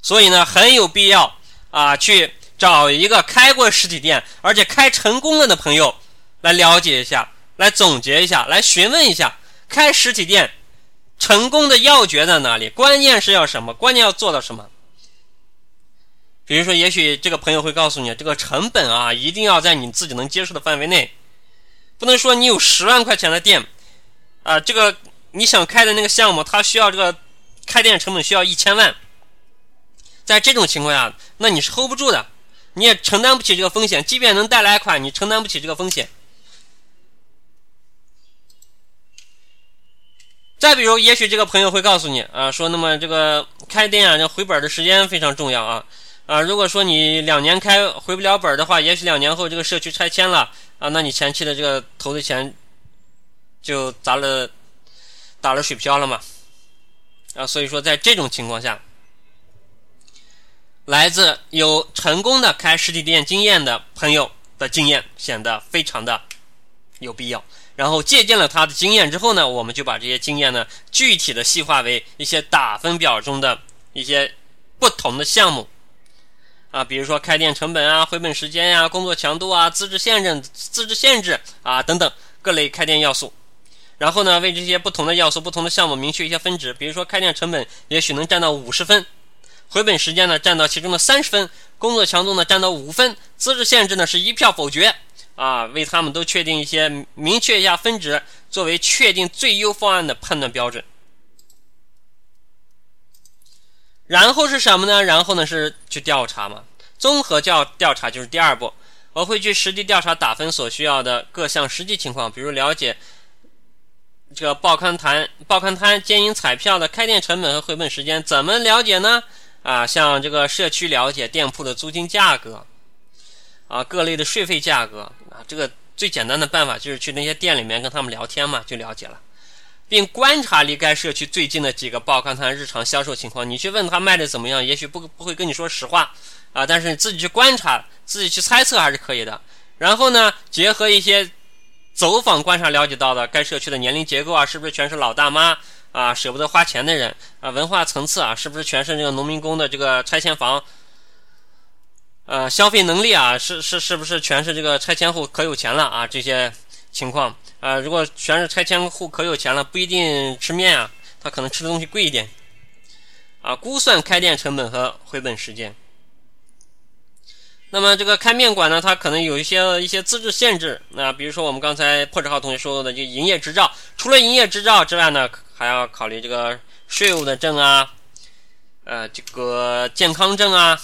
所以呢，很有必要啊，去找一个开过实体店，而且开成功了的朋友来了解一下，来总结一下，来询问一下，开实体店成功的要诀在哪里？关键是要什么？关键要做到什么？比如说，也许这个朋友会告诉你，这个成本啊，一定要在你自己能接受的范围内，不能说你有十万块钱的店，啊，这个你想开的那个项目，它需要这个开店成本需要一千万，在这种情况下，那你是 hold 不住的，你也承担不起这个风险，即便能带来款，你承担不起这个风险。再比如，也许这个朋友会告诉你，啊，说那么这个开店啊，这回本的时间非常重要啊。啊，如果说你两年开回不了本的话，也许两年后这个社区拆迁了啊，那你前期的这个投的钱就砸了打了水漂了嘛啊，所以说在这种情况下，来自有成功的开实体店经验的朋友的经验显得非常的有必要。然后借鉴了他的经验之后呢，我们就把这些经验呢具体的细化为一些打分表中的一些不同的项目。啊，比如说开店成本啊、回本时间呀、工作强度啊、资质限制、资质限制啊等等各类开店要素，然后呢，为这些不同的要素、不同的项目明确一些分值。比如说开店成本也许能占到五十分，回本时间呢占到其中的三十分，工作强度呢占到五分，资质限制呢是一票否决啊，为他们都确定一些明确一下分值，作为确定最优方案的判断标准。然后是什么呢？然后呢是去调查嘛，综合调调查就是第二步。我会去实地调查打分所需要的各项实际情况，比如了解这个报刊摊、报刊摊经营彩票的开店成本和回本时间。怎么了解呢？啊，像这个社区了解店铺的租金价格，啊，各类的税费价格啊，这个最简单的办法就是去那些店里面跟他们聊天嘛，就了解了。并观察离该社区最近的几个报刊摊日常销售情况。你去问他卖的怎么样，也许不不会跟你说实话啊，但是你自己去观察，自己去猜测还是可以的。然后呢，结合一些走访观察了解到的该社区的年龄结构啊，是不是全是老大妈啊，舍不得花钱的人啊？文化层次啊，是不是全是这个农民工的这个拆迁房？呃，消费能力啊，是是是不是全是这个拆迁户可有钱了啊？这些情况。啊，如果全是拆迁户可有钱了，不一定吃面啊，他可能吃的东西贵一点。啊，估算开店成本和回本时间。那么这个开面馆呢，它可能有一些一些资质限制。那比如说我们刚才破折号同学说的，就营业执照，除了营业执照之外呢，还要考虑这个税务的证啊，呃，这个健康证啊，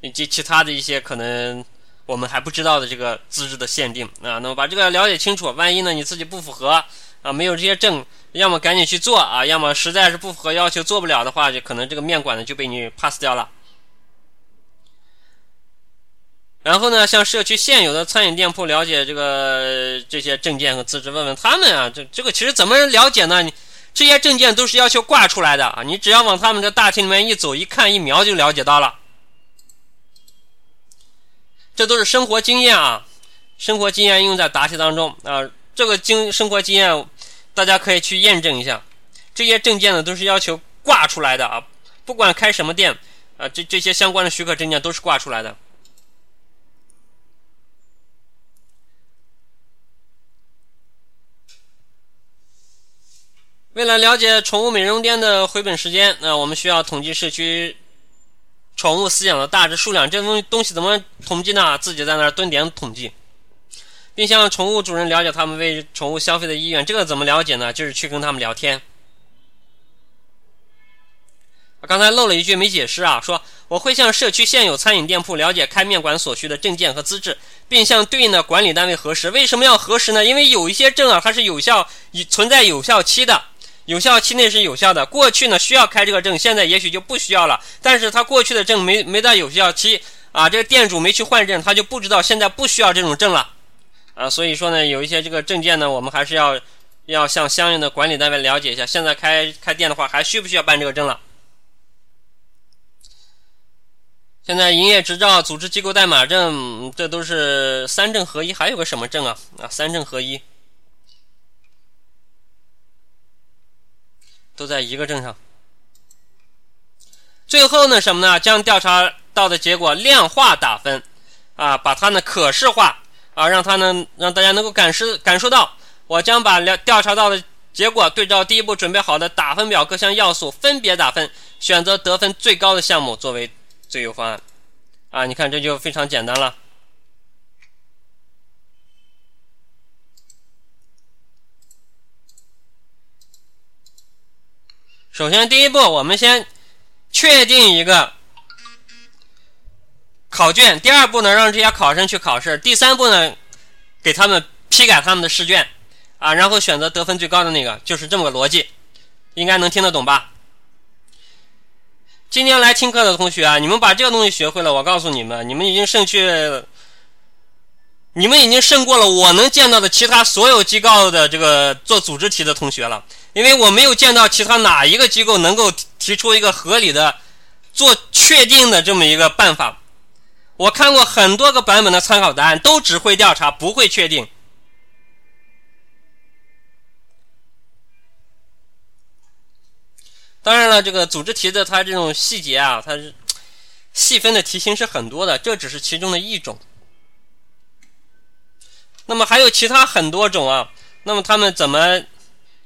以及其他的一些可能。我们还不知道的这个资质的限定啊，那么把这个了解清楚。万一呢你自己不符合啊，没有这些证，要么赶紧去做啊，要么实在是不符合要求做不了的话，就可能这个面馆呢就被你 pass 掉了。然后呢，向社区现有的餐饮店铺了解这个这些证件和资质，问问他们啊，这这个其实怎么了解呢？你这些证件都是要求挂出来的啊，你只要往他们这大厅里面一走，一看一瞄就了解到了。这都是生活经验啊，生活经验用在答题当中啊。这个经生活经验，大家可以去验证一下。这些证件呢，都是要求挂出来的啊，不管开什么店啊，这这些相关的许可证件都是挂出来的。为了了解宠物美容店的回本时间，那我们需要统计市区。宠物饲养的大致数量，这东东西怎么统计呢？自己在那儿蹲点统计，并向宠物主人了解他们为宠物消费的意愿。这个怎么了解呢？就是去跟他们聊天。刚才漏了一句没解释啊，说我会向社区现有餐饮店铺了解开面馆所需的证件和资质，并向对应的管理单位核实。为什么要核实呢？因为有一些证啊，它是有效、存在有效期的。有效期内是有效的，过去呢需要开这个证，现在也许就不需要了。但是他过去的证没没到有效期啊，这个店主没去换证，他就不知道现在不需要这种证了，啊，所以说呢，有一些这个证件呢，我们还是要要向相应的管理单位了解一下。现在开开店的话，还需不需要办这个证了？现在营业执照、组织机构代码证，这都是三证合一，还有个什么证啊？啊，三证合一，都在一个证上。最后呢，什么呢？将调查到的结果量化打分，啊，把它呢可视化，啊，让它呢让大家能够感受感受到。我将把调调查到的结果对照第一步准备好的打分表各项要素分别打分，选择得分最高的项目作为。最优方案，啊，你看这就非常简单了。首先，第一步，我们先确定一个考卷；第二步呢，让这些考生去考试；第三步呢，给他们批改他们的试卷，啊，然后选择得分最高的那个，就是这么个逻辑，应该能听得懂吧？今天来听课的同学啊，你们把这个东西学会了，我告诉你们，你们已经胜去，你们已经胜过了我能见到的其他所有机构的这个做组织题的同学了，因为我没有见到其他哪一个机构能够提出一个合理的做确定的这么一个办法。我看过很多个版本的参考答案，都只会调查，不会确定。当然了，这个组织题的它这种细节啊，它是细分的题型是很多的，这只是其中的一种。那么还有其他很多种啊，那么他们怎么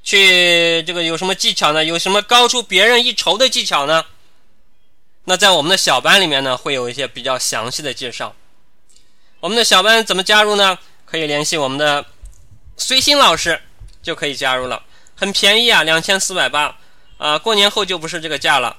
去这个有什么技巧呢？有什么高出别人一筹的技巧呢？那在我们的小班里面呢，会有一些比较详细的介绍。我们的小班怎么加入呢？可以联系我们的随心老师就可以加入了，很便宜啊，两千四百八。啊，过年后就不是这个价了。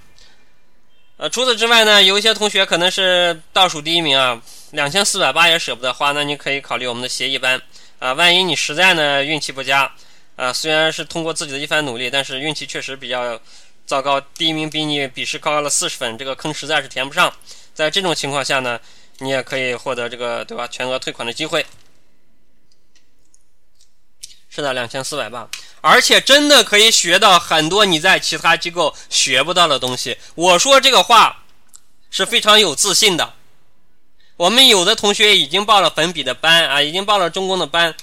呃，除此之外呢，有一些同学可能是倒数第一名啊，两千四百八也舍不得花，那你可以考虑我们的协议班啊。万一你实在呢运气不佳啊，虽然是通过自己的一番努力，但是运气确实比较糟糕，第一名比你笔试高了四十分，这个坑实在是填不上。在这种情况下呢，你也可以获得这个对吧全额退款的机会。是的，两千四百八。而且真的可以学到很多你在其他机构学不到的东西。我说这个话是非常有自信的。我们有的同学已经报了粉笔的班啊，已经报了中公的班。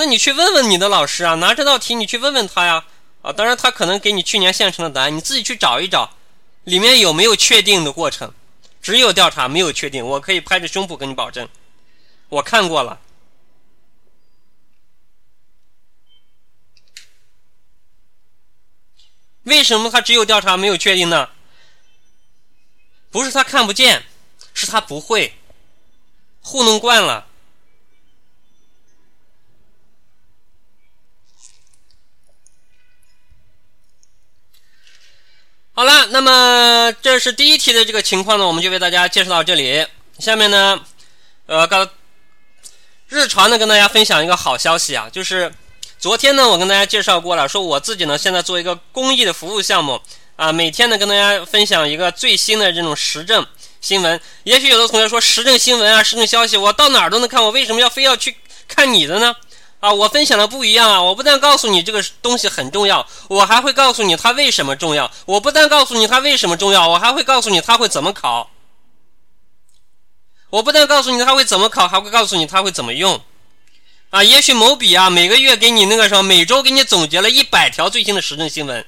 那你去问问你的老师啊，拿这道题你去问问他呀。啊，当然他可能给你去年现成的答案，你自己去找一找，里面有没有确定的过程？只有调查没有确定，我可以拍着胸脯跟你保证，我看过了。为什么他只有调查没有确定呢？不是他看不见，是他不会，糊弄惯了。好了，那么这是第一题的这个情况呢，我们就为大家介绍到这里。下面呢，呃，刚日常呢跟大家分享一个好消息啊，就是。昨天呢，我跟大家介绍过了，说我自己呢现在做一个公益的服务项目啊，每天呢跟大家分享一个最新的这种时政新闻。也许有的同学说时政新闻啊，时政消息我到哪儿都能看，我为什么要非要去看你的呢？啊，我分享的不一样啊，我不但告诉你这个东西很重要，我还会告诉你它为什么重要。我不但告诉你它为什么重要，我还会告诉你它会怎么考。我不但告诉你它会怎么考，还会告诉你它会怎么用。啊，也许某笔啊，每个月给你那个什么，每周给你总结了一百条最新的时政新闻，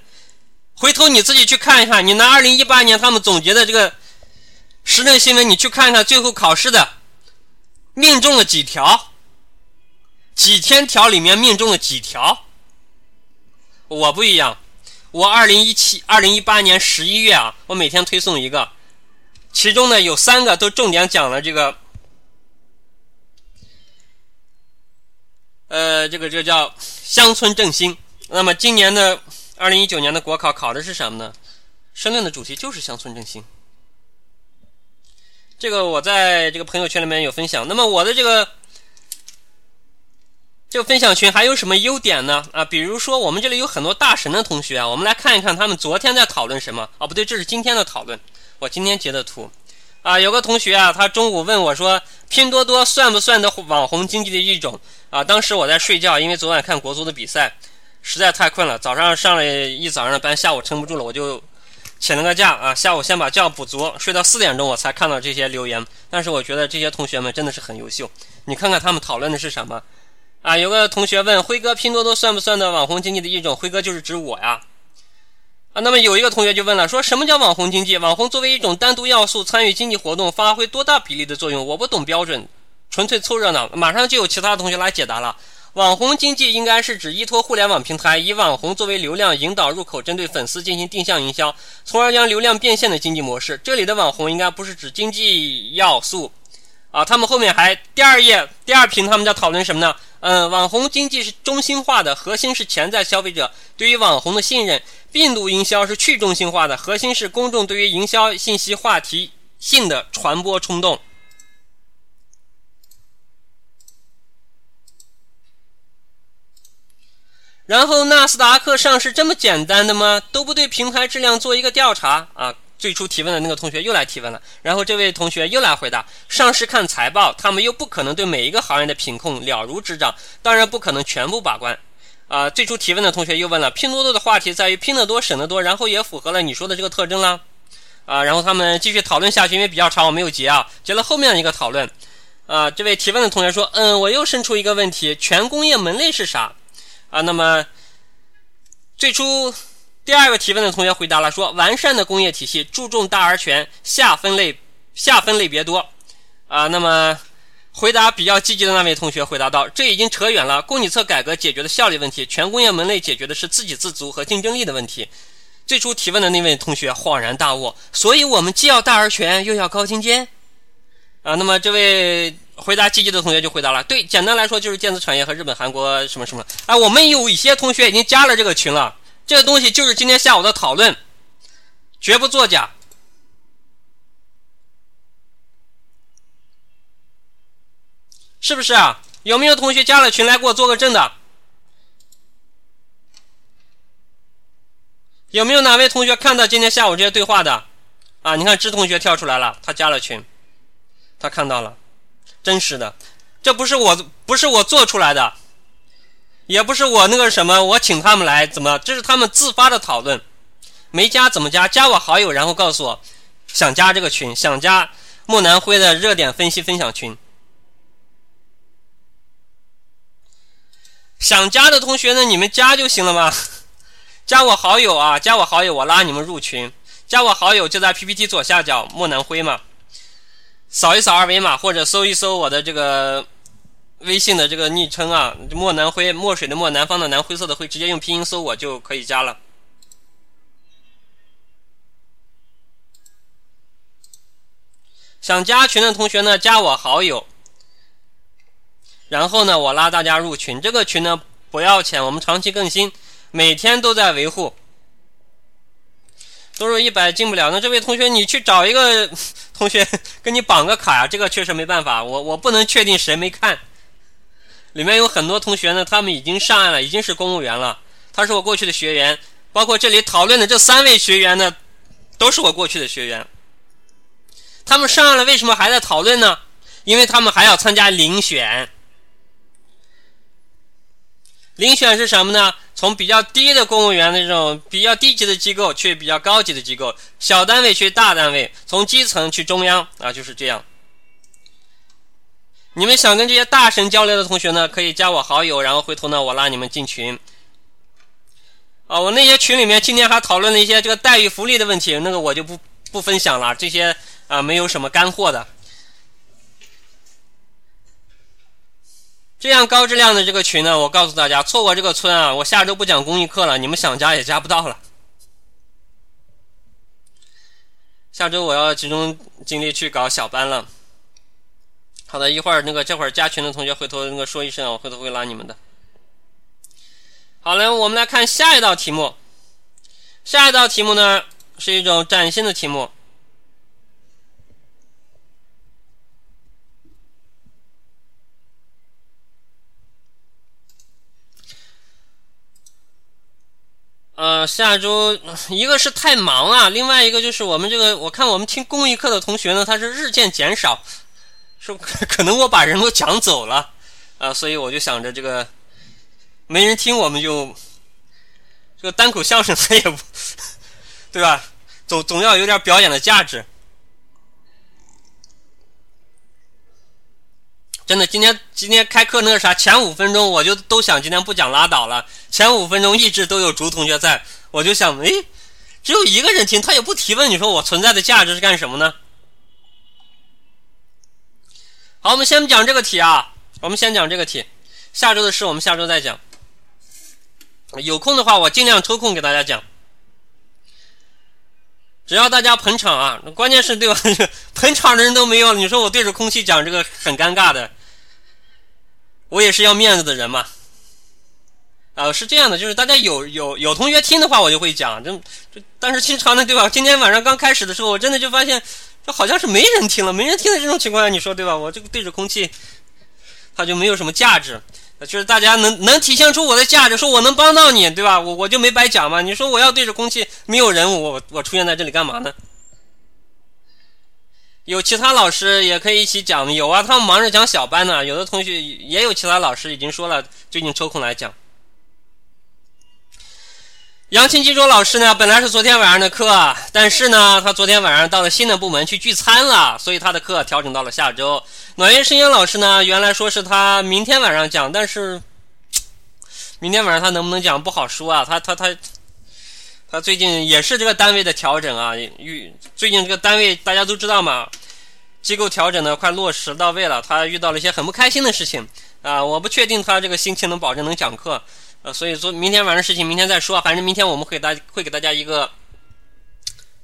回头你自己去看一看，你拿二零一八年他们总结的这个时政新闻，你去看看最后考试的命中了几条，几千条里面命中了几条。我不一样，我二零一七、二零一八年十一月啊，我每天推送一个，其中呢有三个都重点讲了这个。呃，这个这个叫乡村振兴。那么今年的二零一九年的国考考的是什么呢？申论的主题就是乡村振兴。这个我在这个朋友圈里面有分享。那么我的这个这个分享群还有什么优点呢？啊，比如说我们这里有很多大神的同学啊，我们来看一看他们昨天在讨论什么。哦，不对，这是今天的讨论。我今天截的图。啊，有个同学啊，他中午问我说：“拼多多算不算的网红经济的一种？”啊，当时我在睡觉，因为昨晚看国足的比赛，实在太困了。早上上了一早上的班，下午撑不住了，我就请了个假啊，下午先把觉补足，睡到四点钟我才看到这些留言。但是我觉得这些同学们真的是很优秀，你看看他们讨论的是什么？啊，有个同学问辉哥：“拼多多算不算的网红经济的一种？”辉哥就是指我呀。啊，那么有一个同学就问了，说什么叫网红经济？网红作为一种单独要素参与经济活动，发挥多大比例的作用？我不懂标准，纯粹凑热闹。马上就有其他同学来解答了。网红经济应该是指依托互联网平台，以网红作为流量引导入口，针对粉丝进行定向营销，从而将流量变现的经济模式。这里的网红应该不是指经济要素。啊，他们后面还第二页第二屏，他们在讨论什么呢？嗯，网红经济是中心化的，核心是潜在消费者对于网红的信任。病毒营销是去中心化的，核心是公众对于营销信息话题性的传播冲动。然后纳斯达克上市这么简单的吗？都不对平台质量做一个调查啊？最初提问的那个同学又来提问了，然后这位同学又来回答：上市看财报，他们又不可能对每一个行业的品控了如指掌，当然不可能全部把关。啊，最初提问的同学又问了，拼多多的话题在于拼得多省得多，然后也符合了你说的这个特征啦。啊，然后他们继续讨论下去，因为比较长，我没有截啊，截了后面一个讨论。啊，这位提问的同学说，嗯，我又生出一个问题，全工业门类是啥？啊，那么最初第二个提问的同学回答了，说完善的工业体系注重大而全，下分类下分类别多。啊，那么。回答比较积极的那位同学回答道：“这已经扯远了。供给侧改革解决的效率问题，全工业门类解决的是自给自足和竞争力的问题。”最初提问的那位同学恍然大悟：“所以我们既要大而全，又要高精尖。”啊，那么这位回答积极的同学就回答了：“对，简单来说就是电子产业和日本、韩国什么什么。”啊，我们有一些同学已经加了这个群了，这个东西就是今天下午的讨论，绝不作假。是不是啊？有没有同学加了群来给我做个证的？有没有哪位同学看到今天下午这些对话的？啊，你看支同学跳出来了，他加了群，他看到了，真实的，这不是我不是我做出来的，也不是我那个什么，我请他们来怎么？这是他们自发的讨论，没加怎么加？加我好友，然后告诉我想加这个群，想加莫南辉的热点分析分享群。想加的同学呢，你们加就行了嘛。加我好友啊，加我好友，我拉你们入群。加我好友就在 PPT 左下角莫南辉嘛，扫一扫二维码或者搜一搜我的这个微信的这个昵称啊，墨南灰，墨水的墨，南方的南，灰色的灰，直接用拼音搜我就可以加了。想加群的同学呢，加我好友。然后呢，我拉大家入群，这个群呢不要钱，我们长期更新，每天都在维护。多入一百进不了，那这位同学你去找一个 同学跟你绑个卡呀，这个确实没办法，我我不能确定谁没看。里面有很多同学呢，他们已经上岸了，已经是公务员了。他是我过去的学员，包括这里讨论的这三位学员呢，都是我过去的学员。他们上岸了，为什么还在讨论呢？因为他们还要参加遴选。遴选是什么呢？从比较低的公务员的这种比较低级的机构去比较高级的机构，小单位去大单位，从基层去中央啊，就是这样。你们想跟这些大神交流的同学呢，可以加我好友，然后回头呢，我拉你们进群。啊，我那些群里面今天还讨论了一些这个待遇福利的问题，那个我就不不分享了，这些啊没有什么干货的。这样高质量的这个群呢，我告诉大家，错过这个村啊，我下周不讲公益课了，你们想加也加不到了。下周我要集中精力去搞小班了。好的，一会儿那个这会儿加群的同学回头那个说一声，我回头会拉你们的。好了，我们来看下一道题目。下一道题目呢是一种崭新的题目。呃，下周一个是太忙啊，另外一个就是我们这个，我看我们听公益课的同学呢，他是日渐减少，是 可能我把人都讲走了啊，所以我就想着这个没人听，我们就这个单口相声他也不对吧？总总要有点表演的价值。真的，今天今天开课那个啥，前五分钟我就都想今天不讲拉倒了。前五分钟一直都有竹同学在，我就想，哎，只有一个人听，他也不提问，你说我存在的价值是干什么呢？好，我们先讲这个题啊，我们先讲这个题，下周的事我们下周再讲。有空的话，我尽量抽空给大家讲。只要大家捧场啊，关键是对吧？捧场的人都没有，你说我对着空气讲这个很尴尬的。我也是要面子的人嘛。呃，是这样的，就是大家有有有同学听的话，我就会讲。就就，但是经常的对吧？今天晚上刚开始的时候，我真的就发现，这好像是没人听了，没人听的这种情况下，你说对吧？我这个对着空气，它就没有什么价值。就是大家能能体现出我的价值，说我能帮到你，对吧？我我就没白讲嘛。你说我要对着空气，没有人，我我出现在这里干嘛呢？有其他老师也可以一起讲，有啊，他们忙着讲小班呢。有的同学也有其他老师已经说了，最近抽空来讲。杨清基卓老师呢，本来是昨天晚上的课，但是呢，他昨天晚上到了新的部门去聚餐了，所以他的课调整到了下周。暖月声音老师呢，原来说是他明天晚上讲，但是 明天晚上他能不能讲不好说啊。他他他他最近也是这个单位的调整啊，遇最近这个单位大家都知道嘛，机构调整的快落实到位了，他遇到了一些很不开心的事情啊，我不确定他这个心情能保证能讲课。呃，所以说明天晚上事情明天再说，反正明天我们会大会给大家一个，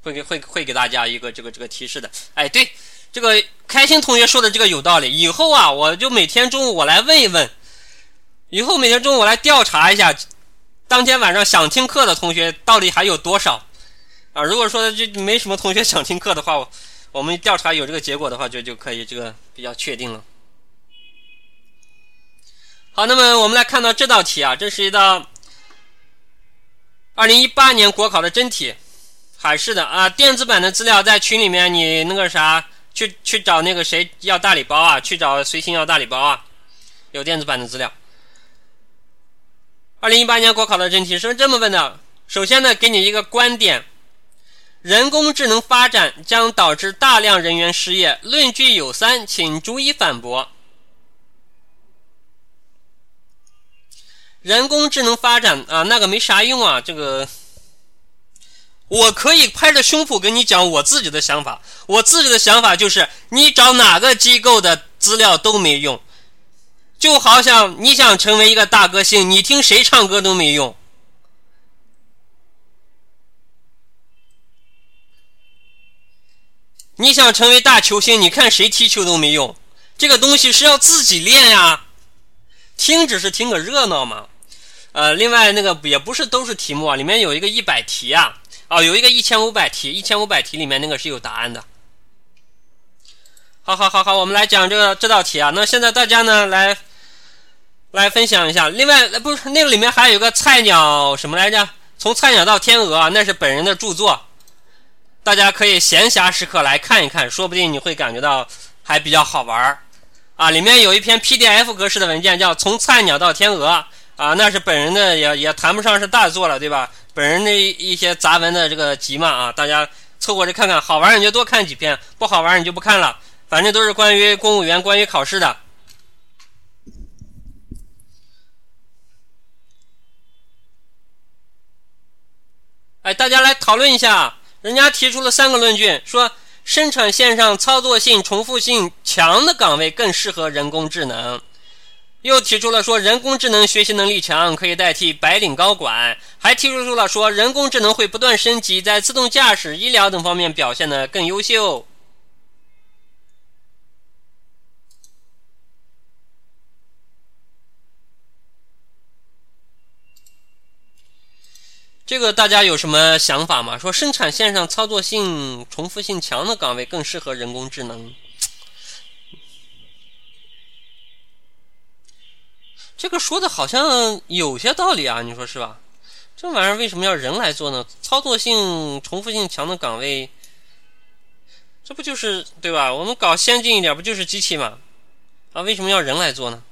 会给会会给大家一个这个这个提示的。哎，对，这个开心同学说的这个有道理。以后啊，我就每天中午我来问一问，以后每天中午我来调查一下，当天晚上想听课的同学到底还有多少啊？如果说就没什么同学想听课的话，我们调查有这个结果的话，就就可以这个比较确定了。好，那么我们来看到这道题啊，这是一道二零一八年国考的真题，海事的啊。电子版的资料在群里面，你那个啥，去去找那个谁要大礼包啊，去找随心要大礼包啊，有电子版的资料。二零一八年国考的真题是这么问的：首先呢，给你一个观点，人工智能发展将导致大量人员失业，论据有三，请逐一反驳。人工智能发展啊，那个没啥用啊。这个我可以拍着胸脯跟你讲我自己的想法。我自己的想法就是，你找哪个机构的资料都没用。就好像你想成为一个大歌星，你听谁唱歌都没用。你想成为大球星，你看谁踢球都没用。这个东西是要自己练呀。听只是听个热闹嘛，呃，另外那个也不是都是题目啊，里面有一个一百题啊，哦，有一个一千五百题，一千五百题里面那个是有答案的。好好好好，我们来讲这个这道题啊。那现在大家呢来来分享一下。另外，不是那个里面还有一个菜鸟什么来着？从菜鸟到天鹅啊，那是本人的著作，大家可以闲暇时刻来看一看，说不定你会感觉到还比较好玩儿。啊，里面有一篇 PDF 格式的文件，叫《从菜鸟到天鹅》啊，那是本人的，也也谈不上是大作了，对吧？本人的一些杂文的这个集嘛啊，大家凑合着看看，好玩你就多看几篇，不好玩你就不看了，反正都是关于公务员、关于考试的。哎，大家来讨论一下，人家提出了三个论据，说。生产线上操作性、重复性强的岗位更适合人工智能。又提出了说，人工智能学习能力强，可以代替白领高管。还提出了说，人工智能会不断升级，在自动驾驶、医疗等方面表现得更优秀。这个大家有什么想法吗？说生产线上操作性、重复性强的岗位更适合人工智能，这个说的好像有些道理啊，你说是吧？这玩意儿为什么要人来做呢？操作性、重复性强的岗位，这不就是对吧？我们搞先进一点，不就是机器吗？啊，为什么要人来做呢？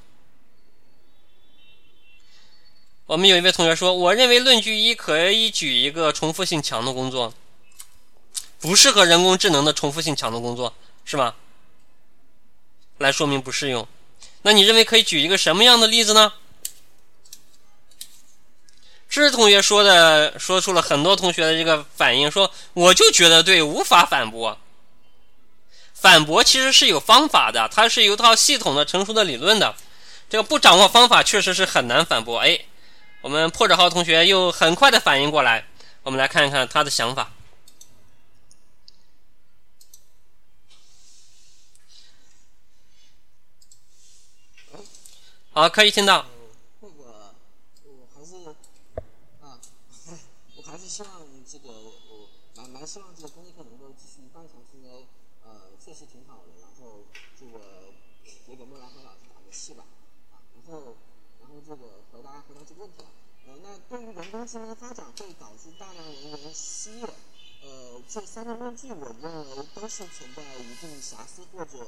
我们有一位同学说：“我认为论据一可以举一个重复性强的工作，不适合人工智能的重复性强的工作，是吗？”来说明不适用。那你认为可以举一个什么样的例子呢？知同学说的，说出了很多同学的这个反应，说我就觉得对，无法反驳。反驳其实是有方法的，它是有一套系统的、成熟的理论的。这个不掌握方法，确实是很难反驳。哎。我们破折号同学又很快的反应过来，我们来看一看他的想法。好，可以听到。那个，我还是啊，我还是希望这个我蛮蛮希望这个工业课能够继续办下去，因为呃确实挺好的。然后这个给给莫兰和老师打个气吧，啊，然后然后这个回答回答这个问题啊。呃，那对于人工智能发展会导致大量人员失业，呃，这三个论据我认为都是存在一定瑕疵或者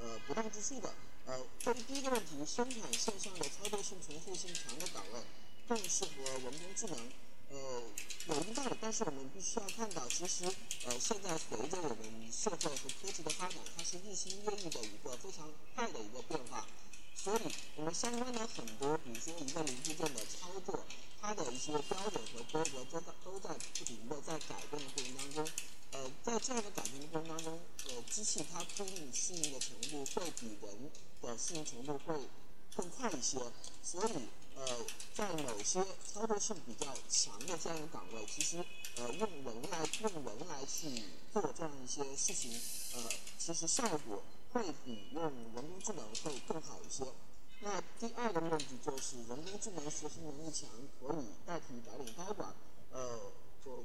呃不当之处的。呃，关于第一个问题，生产线上的操作性、重复性强的岗位更适合人工智能，呃，有一定道理。但是我们必须要看到，其实呃，现在随着我们社会和科技的发展，它是日新月异的一个非常快的一个变化。所以，我们相关的很多，比如说一个零部件的操作，它的一些标准和规则都在都在不停的在改变的过程当中。呃，在这样的改变的过程当中，呃，机器它不应适应的程度会比人的适应程度会更快一些。所以，呃，在某些操作性比较强的这样的岗位，其实呃用人来用人来去做这样一些事情，呃，其实效果。会比用人工智能会更好一些。那第二个问题就是人工智能学习能力强，可以代替白领高管。呃，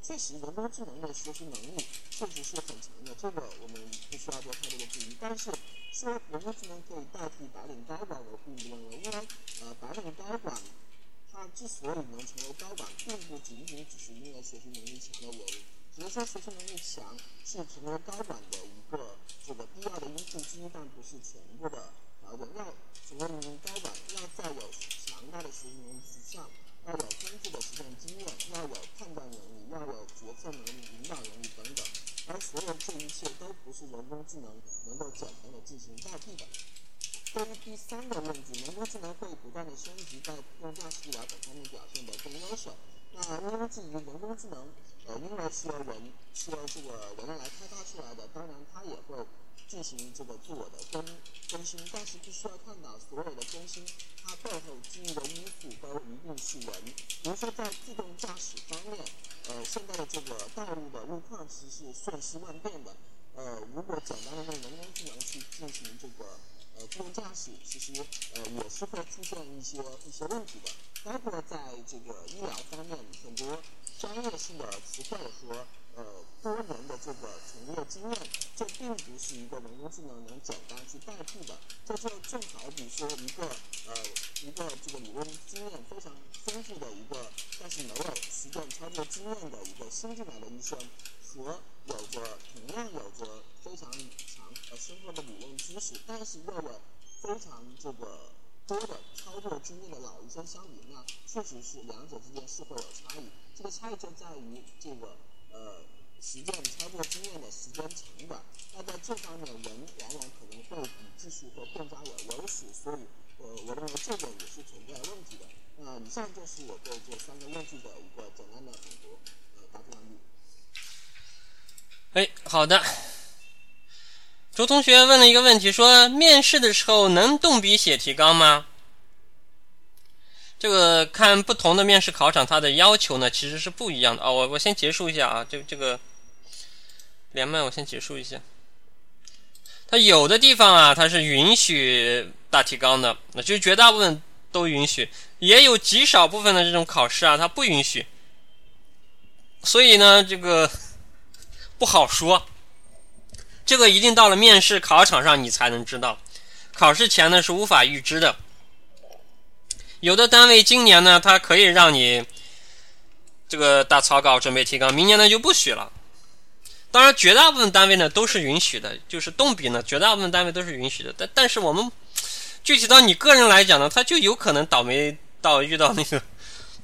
确实人工智能的学习能力确实是很强的，这个我们不需要做太多的质疑。但是说人工智能可以代替白领高管，我并不认为，因为呃白领高管他之所以能成为高管，并不仅仅只是因为学习能力强的我比如说学习能力强是成为高管的一个这个必要的因素之一，但不是全部的条件。要成为一名高管，要在有强大的学习能力之上，要有丰富的实践经验，要有判断能力，要有决策能力、领导能力等等。而所有这一切都不是人工智能能够简单的进行代替的。对于第三个问题，人工智能会不断的升级，在自动驾驶等方面表现得更优秀。那因为至于人工智能，呃，因为是由人是由这个人来开发出来的，当然它也会进行这个自我的更更新，但是必须要看到所有的更新，它背后基于的因素都一定是人。比如说在自动驾驶方面，呃，现在的这个道路的路况其实是瞬息万变的，呃，如果简单的用人工智能去进行这个。呃，自动驾驶其实呃也是会出现一些一些问题的，包括在这个医疗方面，很多专业性的词汇和呃多年的这个从业经验，这并不是一个人工智能能简单去代替的。这就正好比说一个呃一个这个理论经验非常丰富的一个，但是没有实践操作经验的一个新进来的医生，和有着同样有着非常强。呃，深厚的理论知识，但是又有非常这个多的操作经验的老医生相比，那确实是两者之间是会有差异。这个差异就在于这个呃实践操作经验的时间长短。那在这方面，人往往可能会比技术会更加有优势，所以呃，我认为这个也是存在问题的。那以上就是我对这三个问题的一个简单的总结，呃，答复完毕。哎，好的。周同学问了一个问题，说面试的时候能动笔写提纲吗？这个看不同的面试考场，它的要求呢其实是不一样的啊。我我先结束一下啊，这这个连麦我先结束一下。它有的地方啊，它是允许大提纲的，那就绝大部分都允许，也有极少部分的这种考试啊，它不允许。所以呢，这个不好说。这个一定到了面试考场上你才能知道，考试前呢是无法预知的。有的单位今年呢，它可以让你这个打草稿准备提纲，明年呢就不许了。当然，绝大部分单位呢都是允许的，就是动笔呢，绝大部分单位都是允许的。但但是我们具体到你个人来讲呢，他就有可能倒霉到遇到那个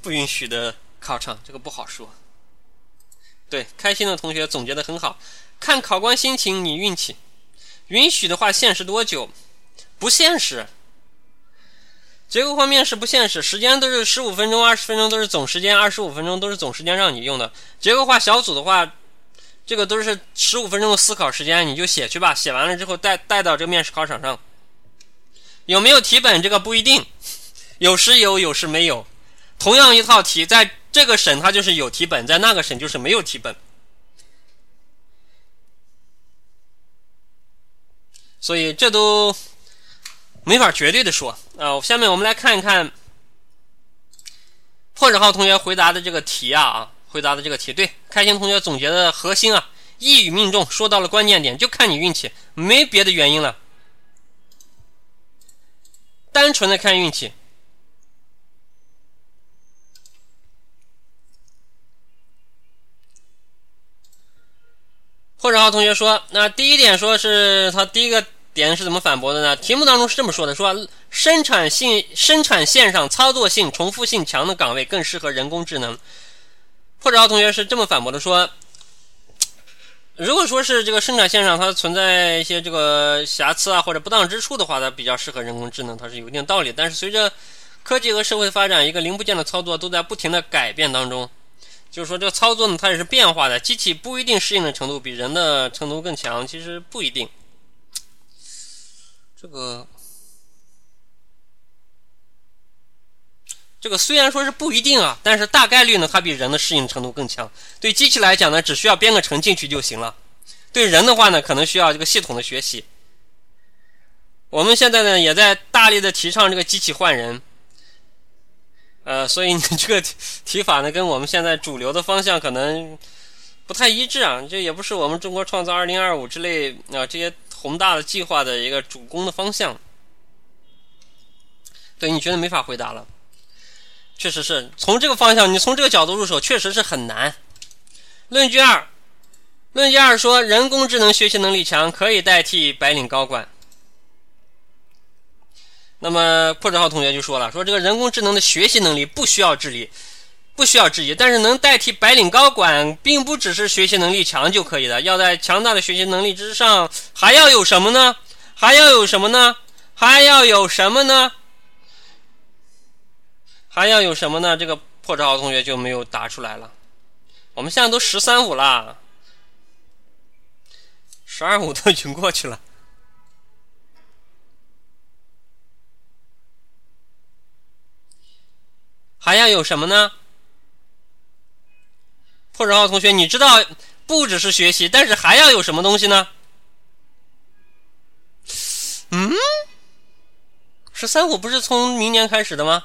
不允许的考场，这个不好说。对，开心的同学总结的很好，看考官心情，你运气。允许的话限时多久？不现实。结构化面试不现实，时间都是十五分钟、二十分钟都是总时间，二十五分钟都是总时间让你用的。结构化小组的话，这个都是十五分钟的思考时间，你就写去吧。写完了之后带带到这个面试考场上。有没有题本？这个不一定，有时有，有时没有。同样一套题，在这个省它就是有题本，在那个省就是没有题本。所以这都没法绝对的说啊。下面我们来看一看破折号同学回答的这个题啊啊，回答的这个题对，开心同学总结的核心啊，一语命中，说到了关键点，就看你运气，没别的原因了，单纯的看运气。破折号同学说：“那第一点说是他第一个点是怎么反驳的呢？题目当中是这么说的：说生产性生产线上操作性、重复性强的岗位更适合人工智能。破折号同学是这么反驳的：说，如果说是这个生产线上它存在一些这个瑕疵啊或者不当之处的话，它比较适合人工智能，它是有一定道理。但是随着科技和社会发展，一个零部件的操作都在不停的改变当中。”就是说，这个操作呢，它也是变化的。机器不一定适应的程度比人的程度更强，其实不一定。这个，这个虽然说是不一定啊，但是大概率呢，它比人的适应程度更强。对机器来讲呢，只需要编个程进去就行了。对人的话呢，可能需要这个系统的学习。我们现在呢，也在大力的提倡这个机器换人。呃，所以你这个提法呢，跟我们现在主流的方向可能不太一致啊。这也不是我们中国创造二零二五之类啊这些宏大的计划的一个主攻的方向。对，你觉得没法回答了？确实是从这个方向，你从这个角度入手，确实是很难。论据二，论据二说，人工智能学习能力强，可以代替白领高管。那么破折号同学就说了，说这个人工智能的学习能力不需要质疑，不需要质疑，但是能代替白领高管，并不只是学习能力强就可以的，要在强大的学习能力之上，还要有什么呢？还要有什么呢？还要有什么呢？还要有什么呢？这个破折号同学就没有答出来了。我们现在都十三五了，十二五都已经过去了。还要有什么呢？破折号同学，你知道不只是学习，但是还要有什么东西呢？嗯，十三五不是从明年开始的吗？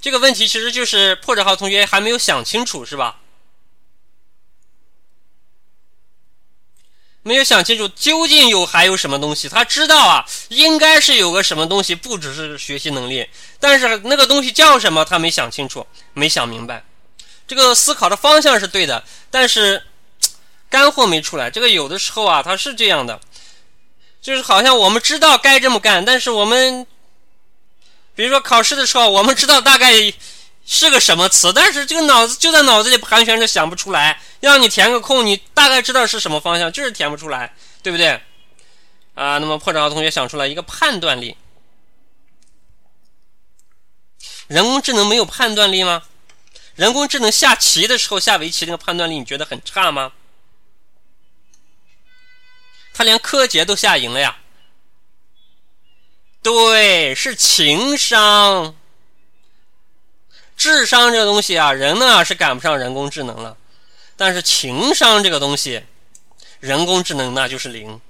这个问题其实就是破折号同学还没有想清楚，是吧？没有想清楚究竟有还有什么东西，他知道啊，应该是有个什么东西，不只是学习能力，但是那个东西叫什么，他没想清楚，没想明白。这个思考的方向是对的，但是干货没出来。这个有的时候啊，他是这样的，就是好像我们知道该这么干，但是我们，比如说考试的时候，我们知道大概。是个什么词？但是这个脑子就在脑子里盘旋着，想不出来。让你填个空，你大概知道是什么方向，就是填不出来，对不对？啊，那么破折号同学想出来一个判断力。人工智能没有判断力吗？人工智能下棋的时候下围棋那个判断力，你觉得很差吗？他连柯洁都下赢了呀。对，是情商。智商这个东西啊，人呢是赶不上人工智能了，但是情商这个东西，人工智能那就是零。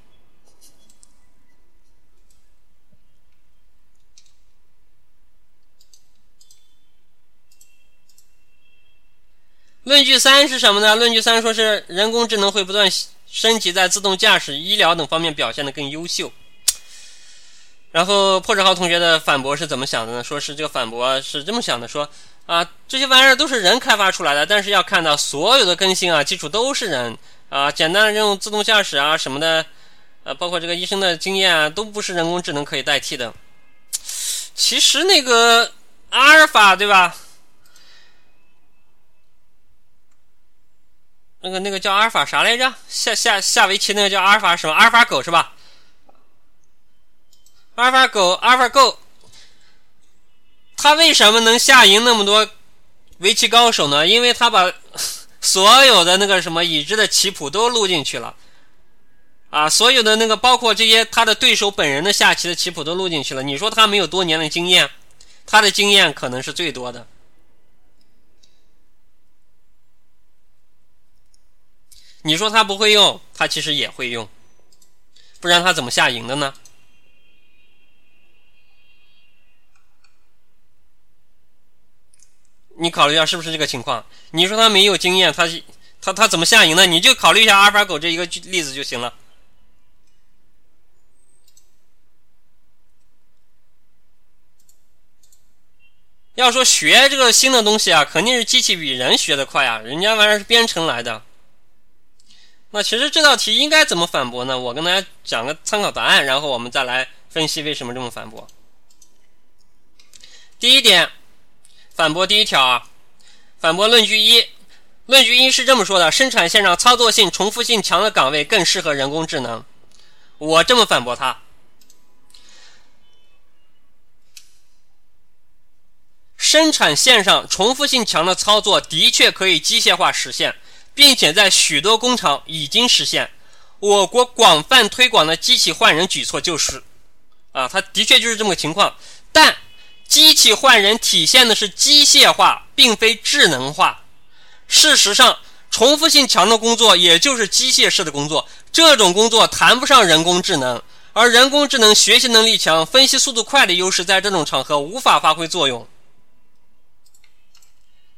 论据三是什么呢？论据三说是人工智能会不断升级，在自动驾驶、医疗等方面表现的更优秀。然后破折号同学的反驳是怎么想的呢？说是这个反驳是这么想的，说啊这些玩意儿都是人开发出来的，但是要看到所有的更新啊基础都是人啊，简单的这种自动驾驶啊什么的，呃包括这个医生的经验啊都不是人工智能可以代替的。其实那个阿尔法对吧？那个那个叫阿尔法啥来着？下下下围棋那个叫阿尔法什么？阿尔法狗是吧？阿尔法狗，阿尔法狗，他为什么能下赢那么多围棋高手呢？因为他把 所有的那个什么已知的棋谱都录进去了，啊，所有的那个包括这些他的对手本人的下棋的棋谱都录进去了。你说他没有多年的经验，他的经验可能是最多的。你说他不会用，他其实也会用，不然他怎么下赢的呢？你考虑一下是不是这个情况？你说他没有经验，他他他怎么下赢呢？你就考虑一下阿尔法狗这一个例子就行了。要说学这个新的东西啊，肯定是机器比人学的快啊，人家玩意儿是编程来的。那其实这道题应该怎么反驳呢？我跟大家讲个参考答案，然后我们再来分析为什么这么反驳。第一点。反驳第一条啊，反驳论据一，论据一是这么说的：生产线上操作性、重复性强的岗位更适合人工智能。我这么反驳他：生产线上重复性强的操作的确可以机械化实现，并且在许多工厂已经实现。我国广泛推广的机器换人举措就是，啊，它的确就是这么个情况，但。机器换人体现的是机械化，并非智能化。事实上，重复性强的工作也就是机械式的工作，这种工作谈不上人工智能。而人工智能学习能力强、分析速度快的优势，在这种场合无法发挥作用。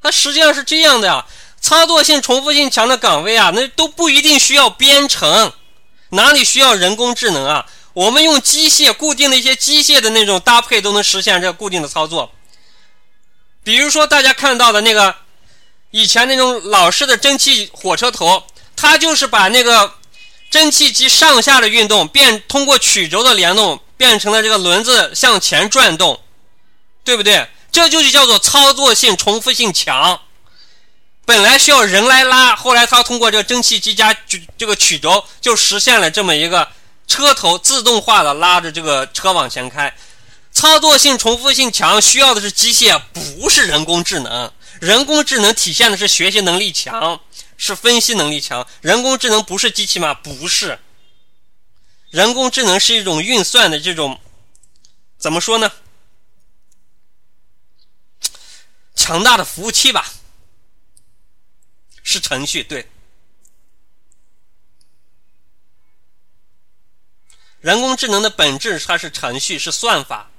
它实际上是这样的呀，操作性、重复性强的岗位啊，那都不一定需要编程，哪里需要人工智能啊？我们用机械固定的一些机械的那种搭配都能实现这个固定的操作，比如说大家看到的那个以前那种老式的蒸汽火车头，它就是把那个蒸汽机上下的运动变通过曲轴的联动变成了这个轮子向前转动，对不对？这就是叫做操作性重复性强。本来需要人来拉，后来它通过这个蒸汽机加这个曲轴就实现了这么一个。车头自动化的拉着这个车往前开，操作性、重复性强，需要的是机械，不是人工智能。人工智能体现的是学习能力强，是分析能力强。人工智能不是机器吗？不是。人工智能是一种运算的这种，怎么说呢？强大的服务器吧，是程序，对。人工智能的本质，它是程序，是算法，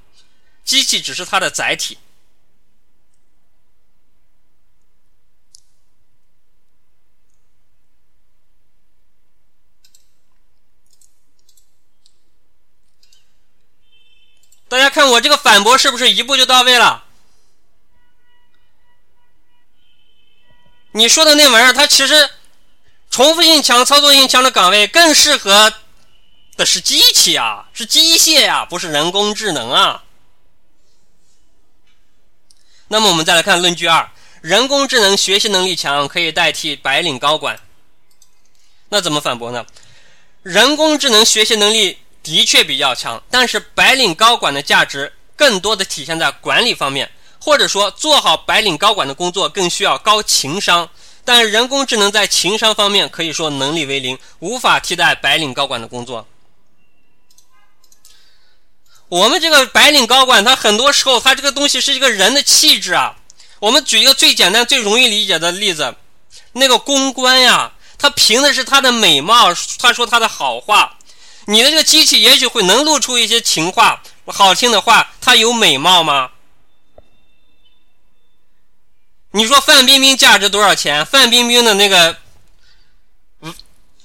机器只是它的载体。大家看我这个反驳是不是一步就到位了？你说的那玩意儿，它其实重复性强、操作性强的岗位更适合。的是机器啊，是机械呀，不是人工智能啊。那么我们再来看论据二：人工智能学习能力强，可以代替白领高管。那怎么反驳呢？人工智能学习能力的确比较强，但是白领高管的价值更多的体现在管理方面，或者说做好白领高管的工作更需要高情商。但人工智能在情商方面可以说能力为零，无法替代白领高管的工作。我们这个白领高管，他很多时候他这个东西是一个人的气质啊。我们举一个最简单、最容易理解的例子，那个公关呀，他凭的是他的美貌，他说他的好话。你的这个机器也许会能录出一些情话、好听的话，他有美貌吗？你说范冰冰价值多少钱？范冰冰的那个，嗯，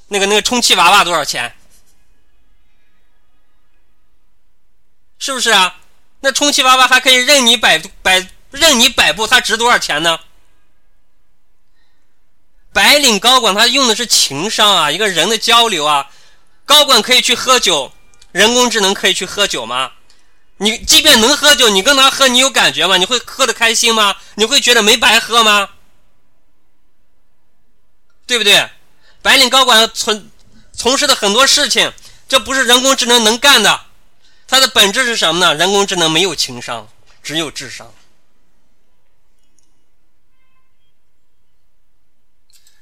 那个那个充气娃娃多少钱？是不是啊？那充气娃娃还可以任你摆摆任你摆布，它值多少钱呢？白领高管他用的是情商啊，一个人的交流啊。高管可以去喝酒，人工智能可以去喝酒吗？你即便能喝酒，你跟他喝，你有感觉吗？你会喝的开心吗？你会觉得没白喝吗？对不对？白领高管从从事的很多事情，这不是人工智能能干的。它的本质是什么呢？人工智能没有情商，只有智商。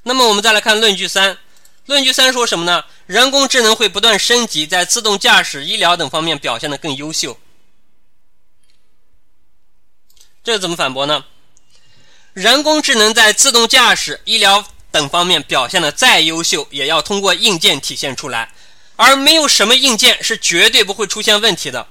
那么我们再来看论据三，论据三说什么呢？人工智能会不断升级，在自动驾驶、医疗等方面表现得更优秀。这怎么反驳呢？人工智能在自动驾驶、医疗等方面表现的再优秀，也要通过硬件体现出来，而没有什么硬件是绝对不会出现问题的。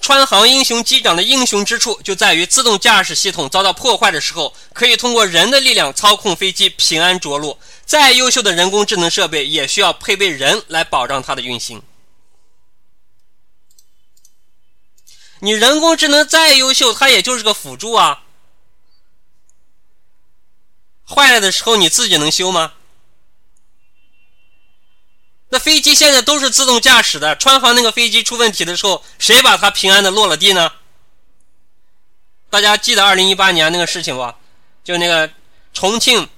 川航英雄机长的英雄之处就在于，自动驾驶系统遭到破坏的时候，可以通过人的力量操控飞机平安着陆。再优秀的人工智能设备，也需要配备人来保障它的运行。你人工智能再优秀，它也就是个辅助啊。坏了的时候，你自己能修吗？那飞机现在都是自动驾驶的，川航那个飞机出问题的时候，谁把它平安的落了地呢？大家记得二零一八年那个事情不？就那个重庆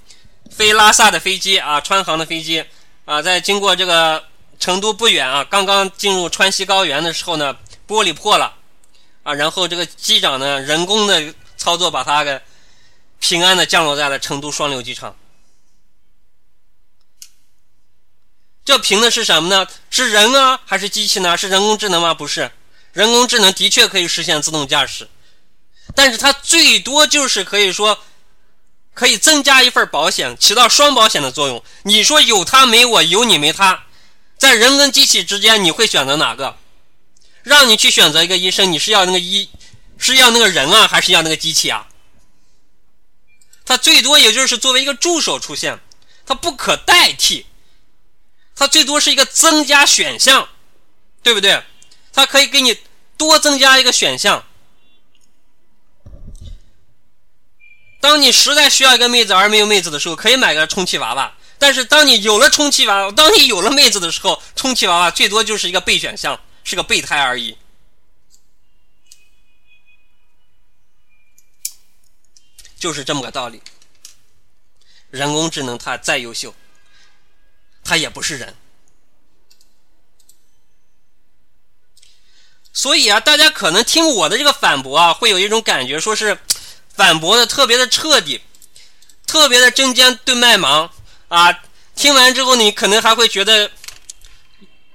飞拉萨的飞机啊，川航的飞机啊，在经过这个成都不远啊，刚刚进入川西高原的时候呢，玻璃破了啊，然后这个机长呢，人工的操作把它给平安的降落在了成都双流机场。这凭的是什么呢？是人啊，还是机器呢？是人工智能吗？不是，人工智能的确可以实现自动驾驶，但是它最多就是可以说可以增加一份保险，起到双保险的作用。你说有它没我，有你没它，在人跟机器之间，你会选择哪个？让你去选择一个医生，你是要那个医，是要那个人啊，还是要那个机器啊？它最多也就是作为一个助手出现，它不可代替。它最多是一个增加选项，对不对？它可以给你多增加一个选项。当你实在需要一个妹子而没有妹子的时候，可以买个充气娃娃。但是当你有了充气娃娃，当你有了妹子的时候，充气娃娃最多就是一个备选项，是个备胎而已。就是这么个道理。人工智能它再优秀。他也不是人，所以啊，大家可能听我的这个反驳啊，会有一种感觉，说是反驳的特别的彻底，特别的针尖对麦芒啊。听完之后，你可能还会觉得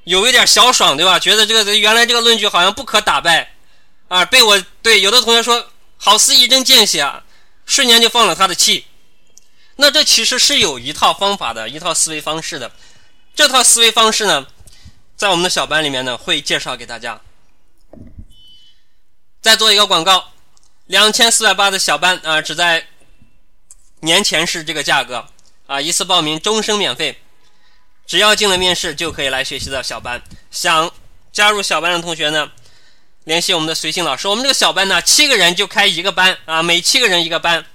有一点小爽，对吧？觉得这个原来这个论据好像不可打败啊，被我对有的同学说好似一针见血啊，瞬间就放了他的气。那这其实是有一套方法的，一套思维方式的。这套思维方式呢，在我们的小班里面呢，会介绍给大家。再做一个广告，两千四百八的小班啊，只在年前是这个价格啊，一次报名终身免费，只要进了面试就可以来学习的小班。想加入小班的同学呢，联系我们的随行老师。我们这个小班呢，七个人就开一个班啊，每七个人一个班。